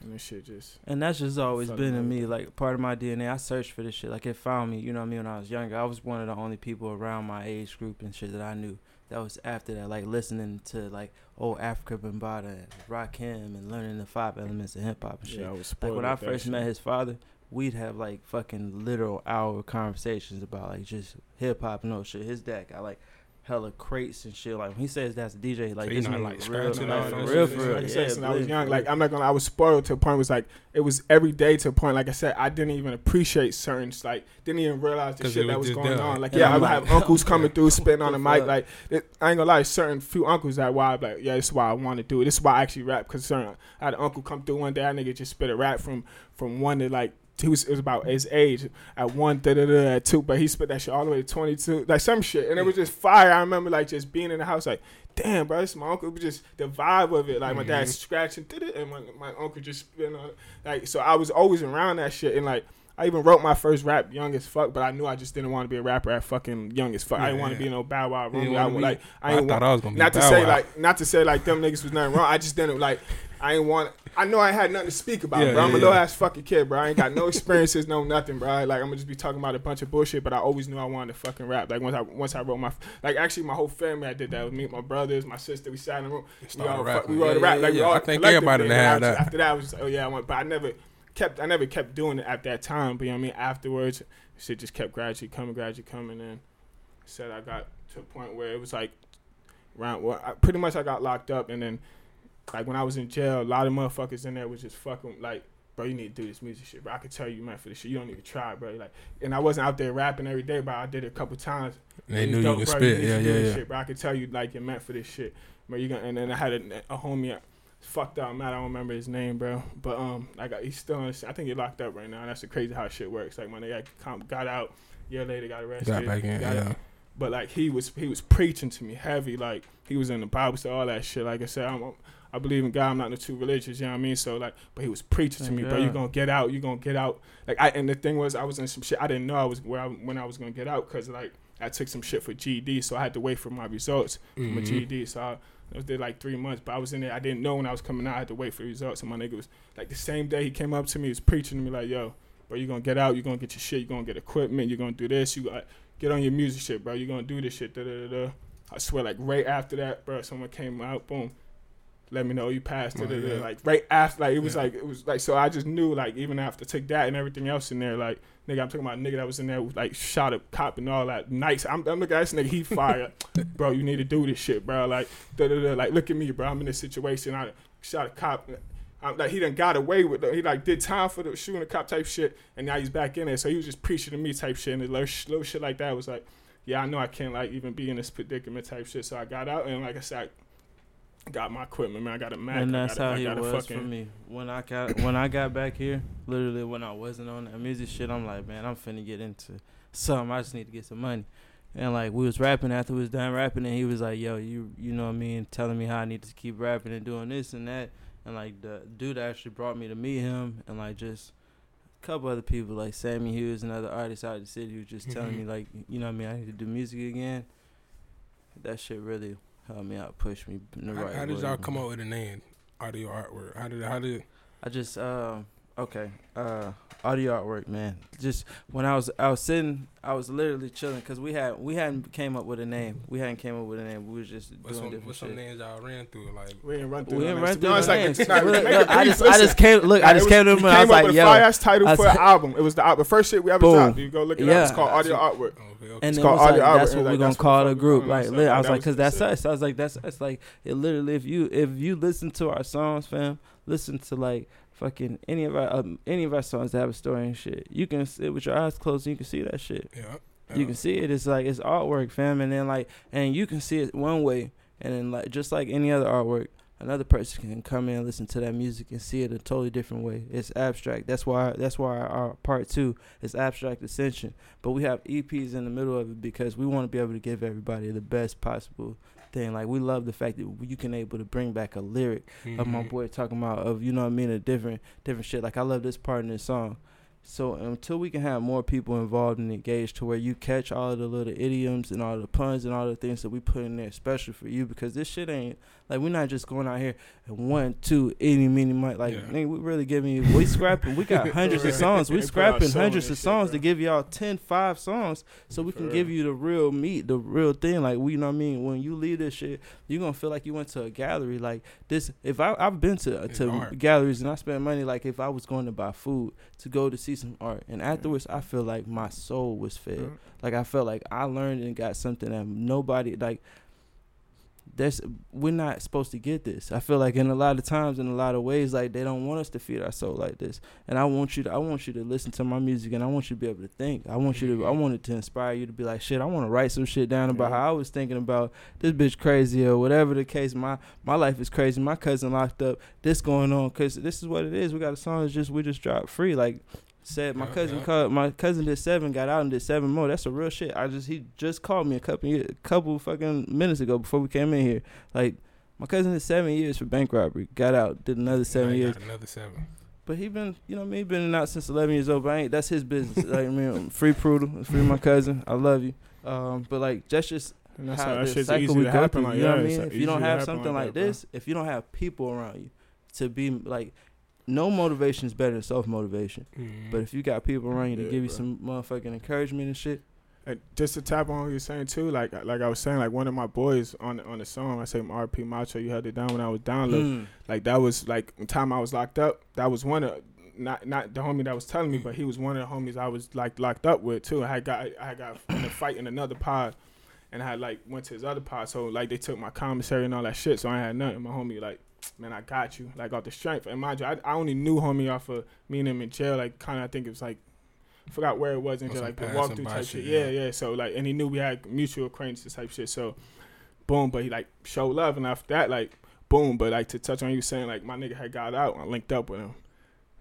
And this shit just And that's just always been in me, like part of my DNA. I searched for this shit. Like it found me, you know what I mean, when I was younger. I was one of the only people around my age group and shit that I knew. That was after that, like listening to like old Afrika Bambaataa and Rakim and learning the five elements of hip hop and shit. yeah, I was like when I first shit. met his father, we'd have like fucking literal hour conversations about like just hip hop and all shit. His dad got like hella crates and shit. Like when he says that's a DJ, like So he this not, like, like real, scratching no, for real, for real. Like I said, Yeah, since I was young, like I'm not gonna. I was spoiled to a point. It was like it was every day to a point. Like I said, I didn't even appreciate certain. Like didn't even realize the 'Cause shit it that was was going there. on. Like And yeah, I I'm would like, have uncles coming through, spitting on the mic. Like it, I ain't gonna lie, certain few uncles that why I'm like yeah, this is why I want to do it. This is why I actually rap. Cause certain, I had an uncle come through one day. That nigga just spit a rap from from one to like. He was, it was about his age at one, da da da, at two, but he spit that shit all the way to 22, like some shit. And it was just fire. I remember like just being in the house, like, damn, bro, this is my uncle. It was just the vibe of it. Like my dad Mhm. scratching, did it, and my, my uncle just spitting on it. Like, so I was always around that shit. And like, I even wrote my first rap young as fuck, but I knew I just didn't want to be a rapper at fucking young as fuck. I didn't Yeah, want to yeah. be no Bow Wow You didn't room. I like, I I, ain't thought want, I was gonna be not to say like, not to say like them niggas was nothing wrong. I just didn't like. I ain't want. I know I had nothing to speak about, Yeah, bro. I'm a little yeah. ass fucking kid, bro. I ain't got no experiences, no nothing, bro. Like I'm gonna just be talking about a bunch of bullshit. But I always knew I wanted to fucking rap. Like once I once I wrote my like actually my whole family I did that with me, my brothers, my sister. We sat in the room. We Started all rapping. we wrote Yeah, a rap. yeah, Like we yeah. all I think everybody and done then had that. after that, I was just like, oh yeah, I went. But I never kept. I never kept doing it at that time. But you know what I mean. Afterwards, shit just kept gradually coming, gradually coming. And said I got to a point where it was like, around. Well, I, pretty much I got locked up, and then like when I was in jail, a lot of motherfuckers in there was just fucking like. Bro, you need to do this music shit, bro. I could tell you, man, for this shit. You don't even try, bro. Like, and I wasn't out there rapping every day, but I did it a couple times. They knew was you could spit. need Yeah, yeah, yeah. Shit, bro. I could tell you like you're meant for this shit, bro. You gonna, and then I had a, a homie, fucked up. Man, I don't remember his name, bro. But um, I got he's still. In, I think he's locked up right now. That's the crazy how shit works. Like when they got, got out, year later got arrested. Got back in. got Yeah. out. But like he was he was preaching to me heavy. Like he was in the Bible, study, all that shit. Like I said, I'm. I believe in God. I'm not no too religious, you know what I mean. So like, but he was preaching to Thank me, bro. You God. gonna get out. You gonna get out. Like I and the thing was, I was in some shit. I didn't know I was where I, when I was gonna get out because like I took some shit for GED, so I had to wait for my results for my Mhm. GED. So I, I was there like three months, but I was in there. I didn't know when I was coming out. I had to wait for the results. And my nigga was like the same day he came up to me, he was preaching to me like, "Yo, bro, you gonna get out. You gonna get your shit. You gonna get equipment. You gonna do this. You got get on your music shit, bro. You gonna do this shit." Da da da. da. I swear, like right after that, bro, someone came out, boom. Let me know you passed. Oh, yeah. Like right after, like it was Yeah. like it was like so. I just knew like even after take that and everything else in there, like nigga, I'm talking about a nigga that was in there like shot a cop and all that. Nice. I'm, I'm looking at this nigga. He fired, bro. You need to do this shit, bro. Like da da da. Like look at me, bro. I'm in this situation. I shot a cop. I'm, like he done got away with it. He like did time for the shooting a cop type shit, and now he's back in there. So he was just preaching to me type shit, and the little, little shit like that was like, yeah, I know I can't like even be in this predicament type shit. So I got out, and like I said, got my equipment, man. I got a Mac. and that's how he was fucking- for me. When I got when I got back here, literally when I wasn't on that music shit, I'm like, man, I'm finna get into something. I just need to get some money. And like we was rapping after we was done rapping, and he was like, "Yo, you you know what I mean?" Telling me how I need to keep rapping and doing this and that. And like the dude actually brought me to meet him, and like just a couple other people like Sammy Hughes and other artists out of the city who just telling mm-hmm. me like, you know what I mean? I need to do music again. That shit really helped me out, pushed me in the How, right how did way, y'all come up with the name? Audio artwork. How did how did I just um okay uh audio artwork man. Just when I was I was sitting I was literally chilling because we had we hadn't came up with a name. We hadn't came up with a name. We was just what's doing some different what's some names y'all ran through? Like We didn't run through. We the didn't run through honest, the like, names. it's not- Look, look, I brief. just I just Listen. came look I just it came to was- him and I was like with a yo fire ass title I for said- an album. It was the, the first shit we ever Boom. dropped. You go look it up. It's called Got you. Audio Artwork. okay, okay. and It's then called was like, audio that's what Like, we're gonna call the the group. doing. Like, That's I was like, cause that's the us. I was like, that's that's like it. Literally, if you if you listen to our songs, fam, listen to like fucking any of our um, any of our songs that have a story and shit. You can sit with your eyes closed and you can see that shit. Yeah. You can see it. It's like it's artwork, fam, and then like, and you can see it one way, and then like just like any other artwork, another person can come in and listen to that music and see it a totally different way. It's abstract. That's why that's why our part two is abstract ascension. But we have EPs in the middle of it because we want to be able to give everybody the best possible thing. Like we love the fact that you can able to bring back a lyric of my Mhm. boy talking about of you know what I mean a different different shit. Like I love this part in this song. So until we can have more people involved and engaged to where you catch all of the little idioms and all the puns and all the things that we put in there, especially for you, because this shit ain't like we're not just going out here and one, two, any, many, might like Yeah. nigga, we really giving you we scrapping. We got hundreds of songs. We They put out scrapping so hundreds of songs bro. to give y'all 10, 5 songs so we For can real. give you the real meat, the real thing. Like we, you know what I mean. When you leave this shit, you gonna feel like you went to a gallery. Like this, if I I've been to It's to art. galleries and I spend money. Like if I was going to buy food to go to see see some art. And afterwards, I feel like my soul was fed. Like I felt like I learned and got something that nobody like. That's we're not supposed to get this. I feel like in a lot of times, in a lot of ways, like they don't want us to feed our soul like this. And I want you to, I want you to listen to my music, and I want you to be able to think. I want you to, I want it to inspire you to be like, shit. I want to write some shit down about how I was thinking about this bitch crazy or whatever the case. My my life is crazy. My cousin locked up. This going on because this is what it is. We got a song that's just we just dropped free. Like said, my Yeah, cousin yeah. called. My cousin did seven, got out and did seven more. That's a real shit. I just he just called me a couple year, couple fucking minutes ago before we came in here. Like my cousin did seven years for bank robbery. Got out, did another seven years. Another seven. But he been, you know, what I mean, he been out since 11 years old. But I ain't, that's his business. like, I mean, free Prudel, free my cousin. I love you. Um, but like, that's just And that's how how that the shit's cycle we go happen. through. Like, you know what I mean? If you don't have something like, that, bro. this, if you don't have people around you to be like, no motivation is better than self motivation. Mhm. But if you got people around you to Yeah, give you bro. some motherfucking encouragement and shit, And just to tap on what you're saying too, like like I was saying, like one of my boys on on the song, I say RP Macho, you held it down when I was down low. mm, Like that was like the time I was locked up. That was one of not not the homie that was telling me, but he was one of the homies I was like locked up with too. I had got I got in a fight in another pod, and I had like went to his other pod. So like they took my commissary and all that shit. So I had nothing. My homie like. Man, I got you. Like off the strength, and mind you, I, I only knew homie off of me and him in jail. Like kind of, I think it was like, forgot where it was in jail. some Like the walkthrough type shit. Yeah, yeah. yeah. So like, and he knew we had mutual acquaintances type shit. So, boom. But he like showed love, and after that, like boom. But like to touch on you saying like my nigga had got out, I linked up with him.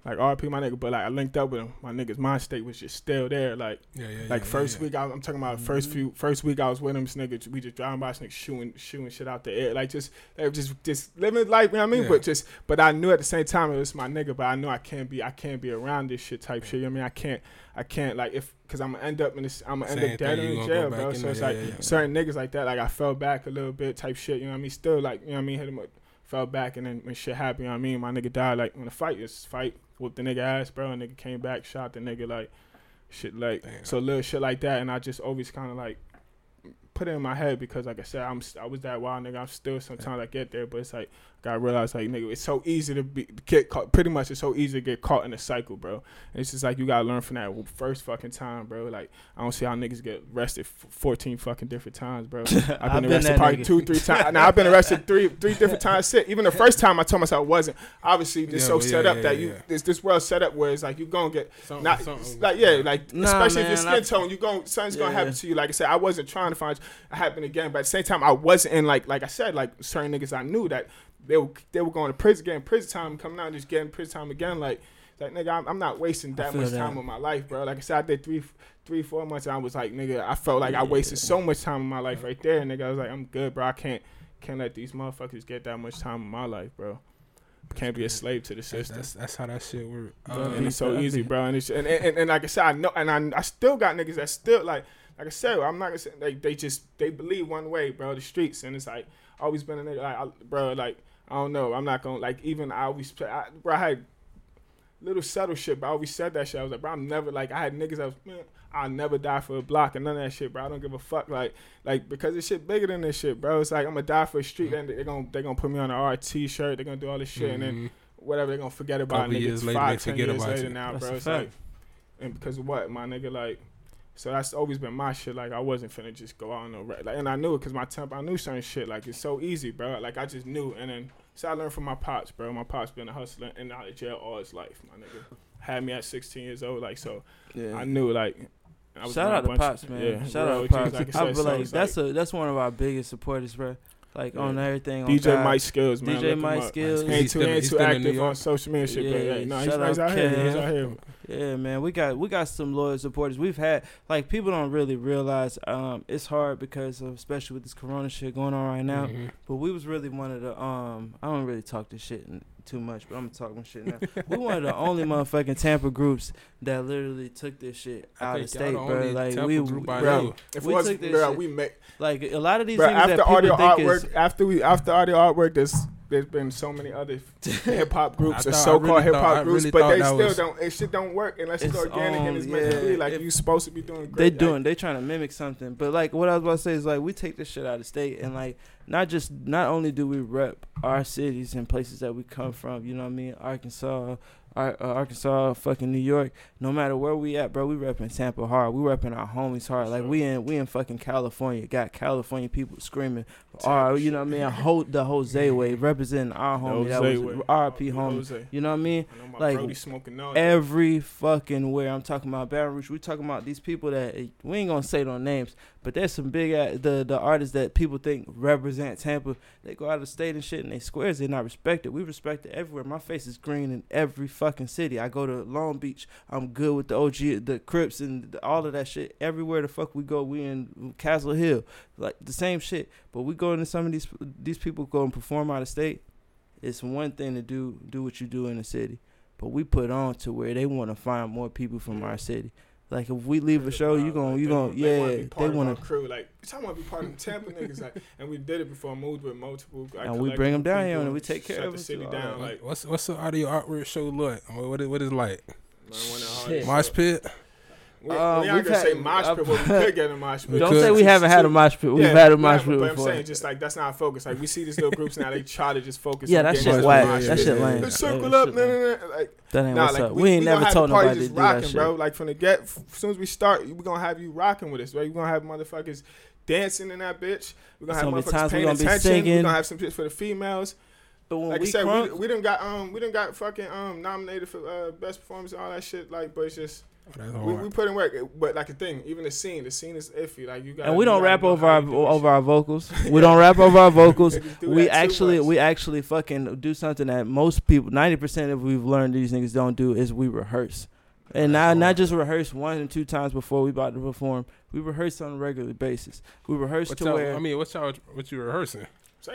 Like RP my nigga, but like I linked up with him. My nigga's mind state was just still there. Like yeah, yeah, like yeah, first week I, I'm talking about first Mhm. few first week I was with him. This nigga we just driving by, this nigga shooting shooting shit out the air. Like just just just living life. You know what I mean? But just but I knew at the same time it was my nigga. But I knew I can't be I can't be around this shit type shit. You know what I mean? I can't I can't like if because I'm gonna end up in this I'm gonna end up dead in jail, bro. in So it's like certain niggas like that. Like I fell back a little bit type shit. You know what I mean? Still like you know what I mean? Hit him up. Fell back and then when shit happened, you know what I mean? My nigga died like when the fight is fight whooped the nigga ass, bro. And nigga came back, shot the nigga like shit like Damn. so little shit like that. And I just always kind of like put it in my head because like I said, I'm I was that wild nigga. I'm still sometimes I get there, but it's like gotta realize like nigga, it's so easy to be get caught. Pretty much, it's so easy to get caught in a cycle, bro. And it's just like you gotta learn from that first fucking time, bro. Like I don't see how niggas get arrested f- 14 fucking different times, bro. I've been arrested probably nigga. two, three times. Now I've been arrested three, three different times. Sit. Even the first time I told myself I wasn't. Obviously, it's Yeah, so well, set yeah, up yeah, that you yeah. this this world set up where it's like you gonna get Something- not something- like yeah, like Nah, especially man, if your I- skin tone, you going something's gonna Yeah. happen to you. Like I said, I wasn't trying to find it happen again, but at the same time, I wasn't in like like I said, like certain niggas I knew that they were they were going to prison, getting prison time, coming out and just getting prison time again. Like like nigga, I'm, I'm not wasting that much that. time of my life, bro. Like I said, I did three three four months, and I was like, nigga, I felt like I wasted so much time in my life right there, nigga. I was like, I'm good, bro. I can't can't let these motherfuckers get that much time in my life, bro. Can't be a slave to the That's, system. that's that's how that shit work. Bro, Uh, and it's so easy, bro. And, it's, and, and and like I said, I know, and I, I still got niggas that still like, like I said, I'm not gonna say they, they just they believe one way, bro. The streets, and it's like always been a nigga, like, I, bro, like I don't know, I'm not gonna like even I always, I, bro, I had little subtle shit, but I always said that shit. I was like, bro, I'm never like I had niggas that was, man, I'll never die for a block and none of that shit, bro. I don't give a fuck, like, like because this shit bigger than this shit, bro. It's like I'm gonna die for a street, and they're gonna they're gonna put me on an RT shirt, they're gonna do all this shit, and then mhm. whatever they're gonna forget about Couple nigga, years it's later, five, they ten years about later you. now, That's bro. It's fact. like, and because of what, my nigga, like, so that's always been my shit. Like, I wasn't finna just go out on no red. Like, and I knew it because my temp, I knew certain shit. Like, it's so easy, bro. Like, I just knew. And then, so I learned from my pops, bro. My pops been a hustler and out of jail all his life, my nigga. Had me at 16 years old, like, so Yeah. I knew, like, I was Shout out a to Pops, of- man. Yeah, Shout real out to G's, Pops. like I I said, feel so like it's that's a that's one of our biggest supporters, bro. Like on everything. On DJ God. Mike Skills, man. DJ look Mike. Skills. He ain't He's too, still- he ain't too still in New active on York? social media shit, but Yeah, yeah, no, he's, shout he's out out here. He's out here. Yeah, man, we got we got some loyal supporters. We've had like people don't really realize um it's hard because of, especially with this Corona shit going on right now. Mhm. But we was really one of the um I don't really talk this shit n- too much, but I'm talking shit now. we one of the only motherfucking Tampa groups that literally took this shit out of state, bro. Like Tampa we, Bro, if We was, took this bro, shit- we make like a lot of these Bro, things after that people audio think artwork, is after we after audio artwork, there's there's been so many other hip hop groups or so called really hip hop groups, really but they still don't. It shit don't work unless it's, It's, organic and um, it's meant to be. Like you supposed to be doing they great. doing they trying to mimic something but like what i was about to say is like we take this shit out of state and like not just not only do we rep our cities and places that we come from, you know what I mean, Arkansas, Ar- uh, Arkansas, fucking New York. No matter where we at, bro, we repping Tampa hard. We repping our homies hard. Like we in we in fucking California. Got California people screaming. Our, you know what I mean. Hold the Jose way representing our homie. That was. RP homie. You know what I mean? I know my Like, all every fucking where. I'm talking about Baton Rouge. We talking about these people that eh, we ain't gonna say no names, but there's some big ass, the the artists that people think represent Tampa. They go out of state and shit, and they squares they not respected. We respect it everywhere. My face is green in every fucking city. I go to Long Beach. I'm good with the OG, the Crips, and the, all of that shit. Everywhere the fuck we go, we in Castle Hill, like the same shit. But we go into some of these these people go and perform out of state. It's one thing to do do what you do in the city but we put on to where they want to find more people from our city. Like if we leave a show, you gonna you gonna yeah, they want to crew like I want to be part of them Tampa niggas like, and we did it before. I Moved with multiple, like, and we bring them down here and we take care shut of the city too. down. Alright. Like, What's what's the audio artwork show look? I mean, what is what is like? man, one of the Shit. hardest Mosh shit. pit. We, Uh, we we've gonna say mosh pit, uh, but we could get a mosh pit. Don't say we haven't had a mosh pit. We've Yeah, had a mosh pit But I'm before. saying just like that's not our focus. Like we see these little groups now, they try to just focus. Yeah, that shit whack. That shit lame. Let's circle up, nah, nah, nah. like That ain't Nah, what's like up. we, We, ain't we never told nobody to do rocking, that shit. bro. Like from the get, as soon as we start, we gonna have you rocking with us, right? We gonna have motherfuckers dancing in that bitch. We gonna have motherfuckers paying attention. We gonna have some shit for the females. But when Like I we said, crunk, we, we done got um we done got fucking um nominated for uh, best performance and all that shit. Like, but it's just That's we, we put in work. But like the thing, even the scene, the scene is iffy. Like you got and we don't rap over our over our vocals. We don't rap over our vocals. we actually we actually fucking do something that most people, ninety percent of we've learned these niggas don't do is we rehearse. And not That's not hard. just rehearse one and two times before we about to perform. We rehearse on a regular basis. We rehearse What to y'all, where I mean, what y'all what you rehearsing?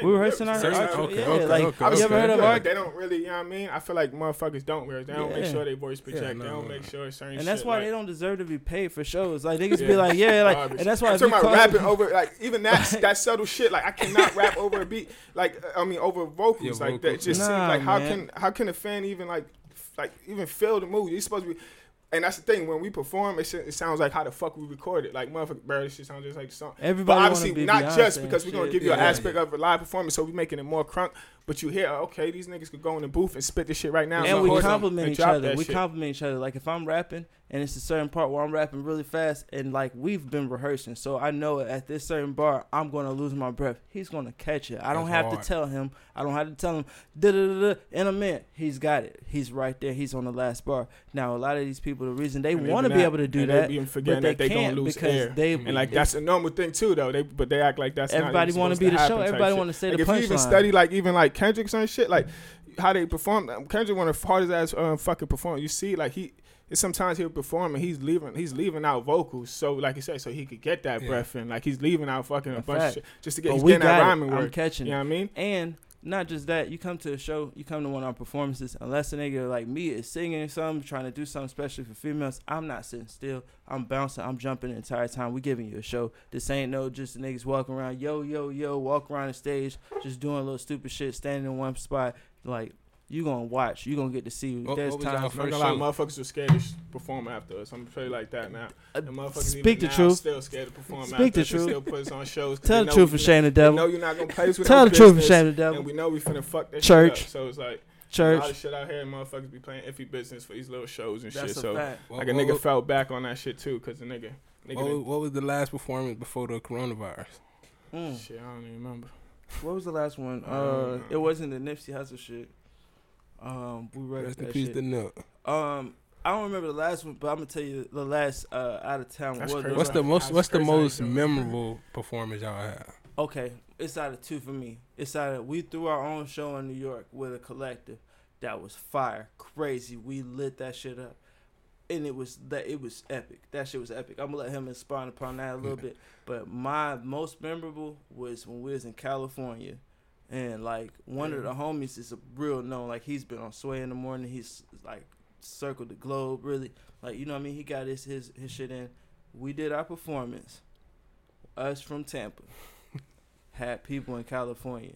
We rehearsing our, Same- our okay, yeah, okay, like okay, you ever heard of Yeah, our like, they don't really, you know what I mean? I feel like motherfuckers don't rehearse. They don't make sure they voice project. Yeah, they don't no. make sure certain and that's shit, why like, they don't deserve to be paid for shows. Like niggas Yeah. be like, yeah, like, garbage. and that's why I'm talking about call- rapping over like even that that subtle shit. Like I cannot rap over a beat. Like I mean over vocals. Yeah, like that vocals. just seems Nah, like how can how can a fan even like like even feel the mood? You're supposed to be. And that's the thing. When we perform, it, it sounds like how the fuck we record it. Like motherfucker, bro, this shit sounds just like the song. Everybody but obviously, be not just because we're gonna give you an Yeah. aspect of a live performance, so we're making it more crunk. But you hear, okay, these niggas could go in the booth and spit this shit right now. and we compliment each other. We shit. compliment each other. Like if I'm rapping and it's a certain part where I'm rapping really fast and like we've been rehearsing, so I know at this certain bar I'm gonna lose my breath. He's gonna catch it. I don't That's have hard. to tell him. I don't have to tell him. Da da da da. In a minute, he's got it. He's right there. He's on the last bar. Now a lot of these people, the reason they want to be able to do that, but they that they can't lose because air. they And like that's a normal thing too, though. They but they act like that's everybody want to be the show. Everybody want to say Like the if you even study like even like Kendrick's and shit, like how they perform. Kendrick one of the hardest ass um, fucking perform. You see, like he. It's sometimes he'll perform and he's leaving he's leaving out vocals so like you said so he could get that Yeah. breath in like he's leaving out fucking a A bunch fact. of shit just to get he's getting that got it. rhyming I'm work catching you know what I mean And not just that, you come to a show, you come to one of our performances, unless a nigga like me is singing something, trying to do something special for females, I'm not sitting still. I'm bouncing, I'm jumping the entire time. We giving you a show. This ain't no just niggas walking around, yo, yo, yo, walk around the stage, just doing a little stupid shit, standing in one spot. Like, you gonna watch, you gonna get to see. What- There's what was y'all times I'm First gonna lie, show. motherfuckers were scared to perform after us. I'm gonna tell you like that now. Uh, And motherfuckers speak even the now truth. Still scared to perform Speak after the us. Truth. Still put us on shows. Tell the truth we and finna- shame the devil. know you're not gonna play us with Tell no the truth and business, shame the devil. And we know we finna fuck that Church. shit up. So it's like a lot Church. of shit out here. and Motherfuckers be playing iffy business for these little shows and That's shit. a So fact. What, like a nigga what- fell back on that shit too, cause the nigga, nigga, what, what was the last performance before the coronavirus? Mm. shit, I don't even remember. What was the last one? Uh, it wasn't the Nipsey Hussle shit. Um, we read Rest in that peace shit. to Nip. Um, I don't remember the last one, but I'm gonna tell you the last uh out of town. That's was crazy. What's the That's most What's the crazy how you most memorable performance y'all had? Okay, it's out of two for me. It's out of we threw our own show in New York with a collective that was fire, crazy. We lit that shit up, and it was that it was epic. That shit was epic. I'm gonna let him expound upon that a little bit. But my most memorable was when we was in California, and like one of the homies is a real known. Like he's been on Sway in the morning. He's like circled the globe. Really, like you know what I mean. He got his his his shit in. We did our performance. Us from Tampa had people in California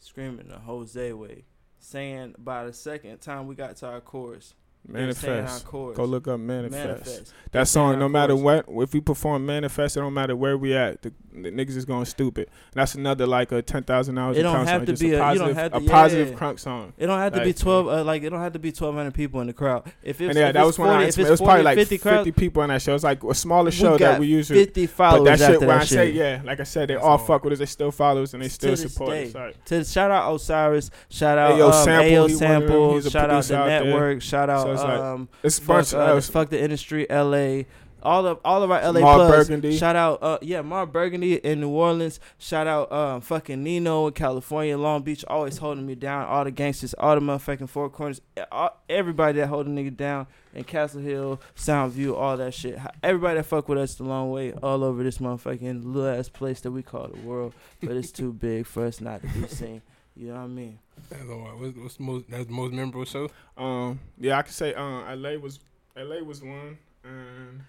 screaming the Jose way, saying by the second time we got to our chorus, Manifest. Go look up manifest. Manifest. That song, no matter what, if we perform manifest, it don't matter where we at. The niggas is going stupid. And that's another like a ten thousand dollars. It don't have to be a a- you don't positive, have a positive yeah. crunk song. It don't have to be twelve. Uh, like it don't have to be twelve hundred people in the crowd. If it's And yeah, if that was when I. It was 40 probably like 50 fifty, crowd, people in that show. It's like a smaller show that we usually. fifty But followers that shit, when that I say yeah, like I said, they That's all fuck with us. They still follow us and they still support us. Like, To shout out Osiris, shout out Ayo um, Sample, Ayo he one of them. Sample, shout out the network, shout out um, it's a bunch uh, fuck the industry, L.A. All of all of our L.A. Mark plugs. Burgundy. Shout out, uh, yeah, Mark Burgundy in New Orleans. Shout out, um, fucking Nino in California, Long Beach, always holding me down. All the gangsters, all the motherfucking four corners, all, everybody that holding nigga down in Castle Hill, Soundview, all that shit. Everybody that fuck with us the long way, all over this motherfucking little ass place that we call the world, but it's too big for us not to be seen. You know what I mean? That's all right. What's, what's most? That's the most memorable show. Um, yeah, I could say um, LA was LA was one, and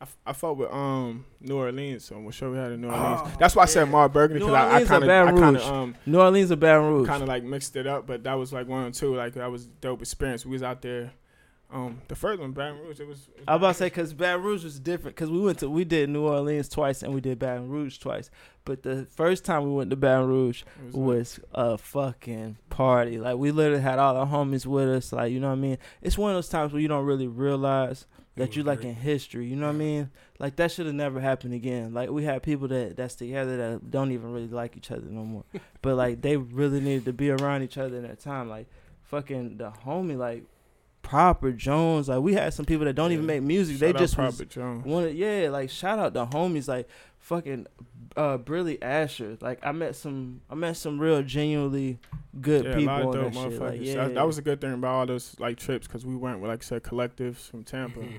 I, f- I fought with um New Orleans. So what show we had in New Orleans? Oh, That's why I said. Mark Burgundy because I, I kind of I kind of um New Orleans or Baton Rouge? kind of like mixed it up, but that was like one or two. Like that was a dope experience. We was out there. Um, the first one, Baton Rouge, it was. It was I was about to say because Baton Rouge was different because we went to we did New Orleans twice and we did Baton Rouge twice. But the first time we went to Baton Rouge was like- was a fucking party. Like we literally had all our homies with us. Like you know what I mean. It's one of those times where you don't really realize that you like in history. You know what I mean? Like that should have never happened again. Like we had people that that's together that don't even really like each other no more. but like they really needed to be around each other in that time. Like fucking the homie like Prophet Jones. Like we had some people that don't even make music. Shout they just was Prophet Jones. one yeah, like shout out the homies like fucking uh Brilly Asher. Like I met some I met some real genuinely good Yeah, a people lot of dope that shit. Like, yeah, that, that was a good thing about all those like trips because we went with like I said collectives from Tampa, Mhm.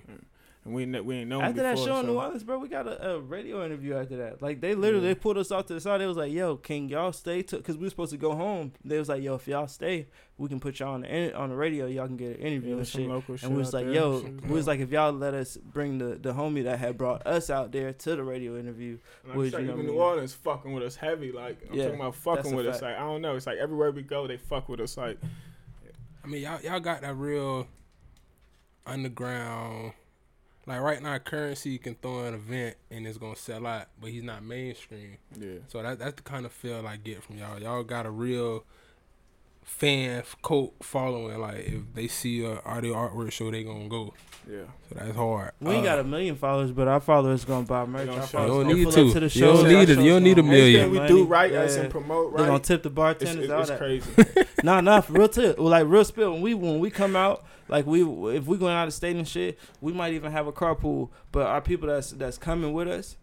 And, and we kn- we ain't known after before. that show in New Orleans, bro, we got a, a radio interview after that. Like they literally Yeah. they pulled us off to the side. They was like, "Yo, can y'all stay?" Because we were supposed to go home. They was like, "Yo, if y'all stay, we can put y'all on the on the radio. Y'all can get an interview Yeah, and shit." local shit And we was like, there. "Yo," Shit we was like, "If y'all let us bring the the homie that had brought us out there to the radio interview, And like I would said, you know even what I New? Orleans fucking with us heavy. Like I'm Yeah, talking about fucking a with us. Like I don't know. It's like everywhere we go, they fuck with us. Like I mean, y'all y'all got that real underground. Like right now, Curren$y can throw an event and it's gonna sell out, but he's not mainstream. yeah, So that that's the kind of feel I get from y'all. Y'all got a real fan cult following. Like if they see a audio artwork show, they gonna go. Yeah. So that's hard. We ain't Uh, got a million followers, but our followers gonna buy merch. gonna Our You us. don't need pull to. to the You don't need it. You don't need a million. Everything we do right as Yeah. and promote They gonna right. tip the bartenders, it's, all it's that. crazy. Nah, nah, for real tip. Well, like real spill. When we when we come out, like we if we going out of state and shit, we might even have a carpool. But our people that's that's coming with us,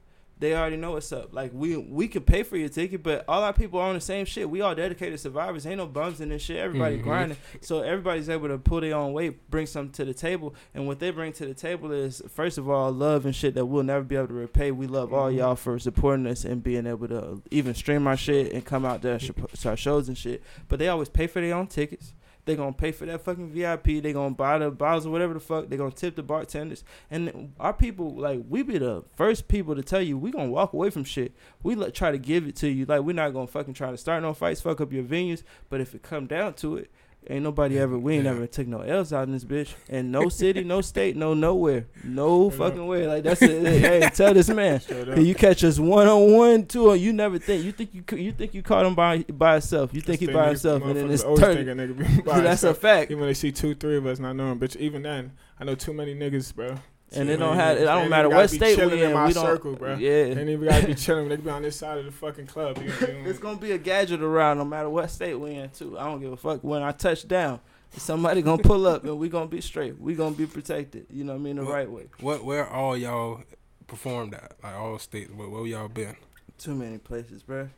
they already know what's up. Like we we could pay for your ticket, but all our people are on the same shit. We all dedicated survivors. Ain't no bums in this shit. Everybody Mhm. grinding. So everybody's able to pull their own weight, bring something to the table. And what they bring to the table is first of all love and shit that we'll never be able to repay. We love all Mhm. y'all for supporting us and being able to even stream our shit and come out there to our shows and shit. But they always pay for their own tickets. They gonna pay for that fucking VIP. They're gonna buy the bottles or whatever the fuck. They're gonna tip the bartenders. And our people, like, we be the first people to tell you we gonna walk away from shit. We like, try to give it to you. Like, we're not gonna fucking try to start no fights, fuck up your venues. But if it come down to it, ain't nobody ever. We ain't Yeah. ever took no L's out in this bitch. And no city, no state, no nowhere, no fucking way. Like that's it. Hey, tell this man. You catch us one on one, two on. You never think. You think you you think you caught him by by himself. You think he by himself, and then it's thirty. think a nigga be by That's a fact. Even when they see two, three of us not knowing, bitch. Even then, I know too many niggas, bro. And it don't have. It niggas. They don't matter what state we in in. my We don't. circle, bro. Yeah. Ain't even gotta be chilling. They can be on this side of the fucking club. You know, It's gonna be a gadget around no matter what state we in too. I don't give a fuck. When I touch down, somebody gonna pull up and we gonna be straight. We gonna be protected. You know what I mean? The Well- right way. What where all y'all performed at? Like all states. Where, where y'all been? Too many places, bruh.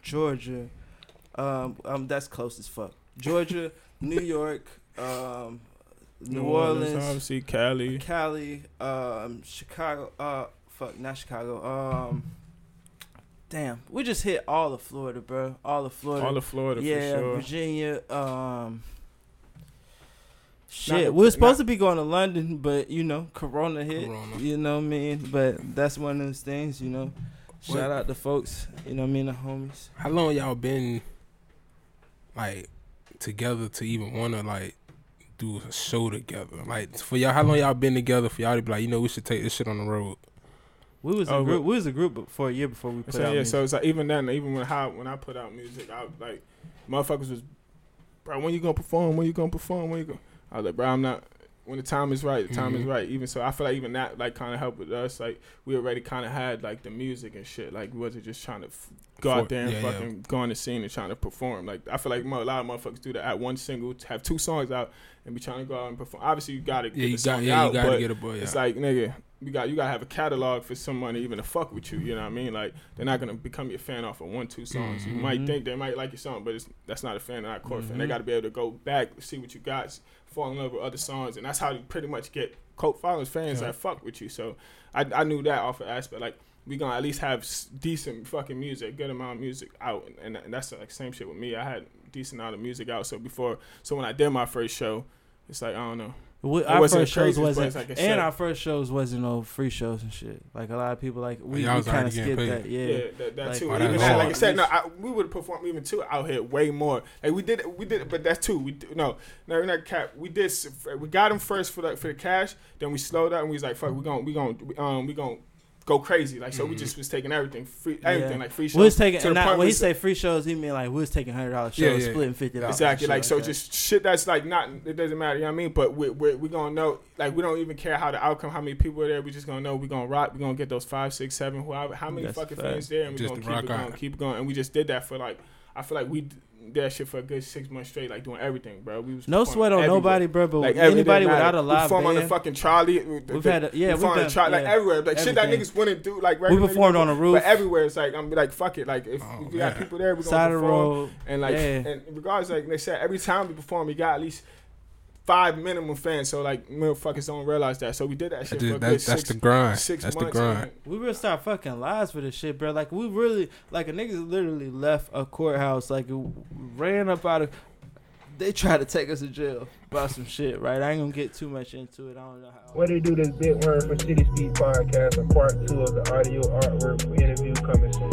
Georgia, um, um, that's close as fuck. Georgia, New York, um, New, Orleans, obviously Cali. Cali, um, Chicago. Uh, fuck, not Chicago. Um, damn, we just hit all of Florida, bro. All of Florida. All of Florida yeah, for sure. Virginia. Um, Not- shit, we were supposed not- to be going to London, but you know, Corona hit. Corona. You know what I mean? But that's one of those things. You know, What- shout out to folks. You know what I mean? The homies. How long y'all been like together to even want to like do a show together. Like for y'all, how long y'all been together? For y'all to be like, you know, we should take this shit on the road. We was a Oh, group. We was a group for a year before we put So, out. yeah, music. so it's like even then, even when how when I put out music, I was like, motherfuckers was, bro, when you gonna perform? When you gonna perform? When you go? I was like, bro, I'm not. When the time is right, the time is Mhm. right. Even so, I feel like even that like kind of helped with us. Like we already kind of had like the music and shit. Like we wasn't just trying to f- go out there and yeah, yeah. fucking go on the scene and trying to perform. Like I feel like a lot of motherfuckers do that. At one single, have two songs out and be trying to go out and perform. Obviously, you gotta get Yeah, the you song got. Yeah, out, you got to but get a boy. Yeah. it's like nigga, you got you gotta have a catalog for someone to even to fuck with you. You know what I mean? Like they're not gonna become your fan off of one two songs. You might Mhm. think they might like your song, but it's, that's not a fan, not a core fan. They Mhm. got to be able to go back, see what you got, fall in love with other songs, and that's how you pretty much get cult followers, fans Yeah. that fuck with you. So I I knew that off of aspect like. We gonna at least have decent fucking music, good amount of music out, and, and that's like same shit with me. I had decent amount of music out, so before, so when I did my first show, it's like I don't know, We, It our wasn't first shows wasn't, like and set. our first shows wasn't no free shows and shit. Like a lot of people, like we, y'all we kind of getting skipped paid. that. Yeah, Yeah, that, that Like- too. Oh, even that, like I said, no, I, we would perform even too out here way more. Like we did, we did, but that's two. We no, no, we're not cap. We did. We got them first for the for the cash. Then we slowed up and we was like, fuck, we gonna we gonna um we gonna go crazy. Like so, we Mhm. just was taking everything free, everything Yeah. like free shows. we was taking. to the And not, point when he say free shows, he mean like we was taking hundred dollars shows, yeah. splitting fifty dollars. Exactly. Like so, that. just shit that's like not. It doesn't matter. You know what I mean? But we we we gonna know. Like we don't even care how the outcome, how many people are there. We just gonna know. We gonna rock. We gonna get those five, six, seven, whoever, how many That's a fucking fact. fans there, and we Just gonna keep it going, keep it going. And we just did that for like. I feel like we d- did that shit for a good six months straight, like doing everything, bro. We was no sweat on everywhere. nobody, bro. But Like anybody without a we live performed on the fucking trolley. the- we've the- had a, yeah, we we've performed on done the trolley, like everywhere, like shit that niggas wouldn't do. Like We performed on the roof, but everywhere it's like I'm be like fuck it, like if Oh, we got people there, we gonna side of the perform. road. And like, Yeah. and regardless, like they said, every time we perform, we got at least five minimum fans. So like, motherfuckers don't realize that. So we did that That shit just- for a that- good that's six, the grind. six That's the months. grind. and- We really start fucking lives for this shit, bro. Like we really, like a niggas literally left a courthouse, like ran up out of. They tried to take us to jail about some shit, right? I ain't gonna get too much into it. I don't know how. What they do this bit word for City Speed podcast, a part two of the audio artwork for interview coming soon.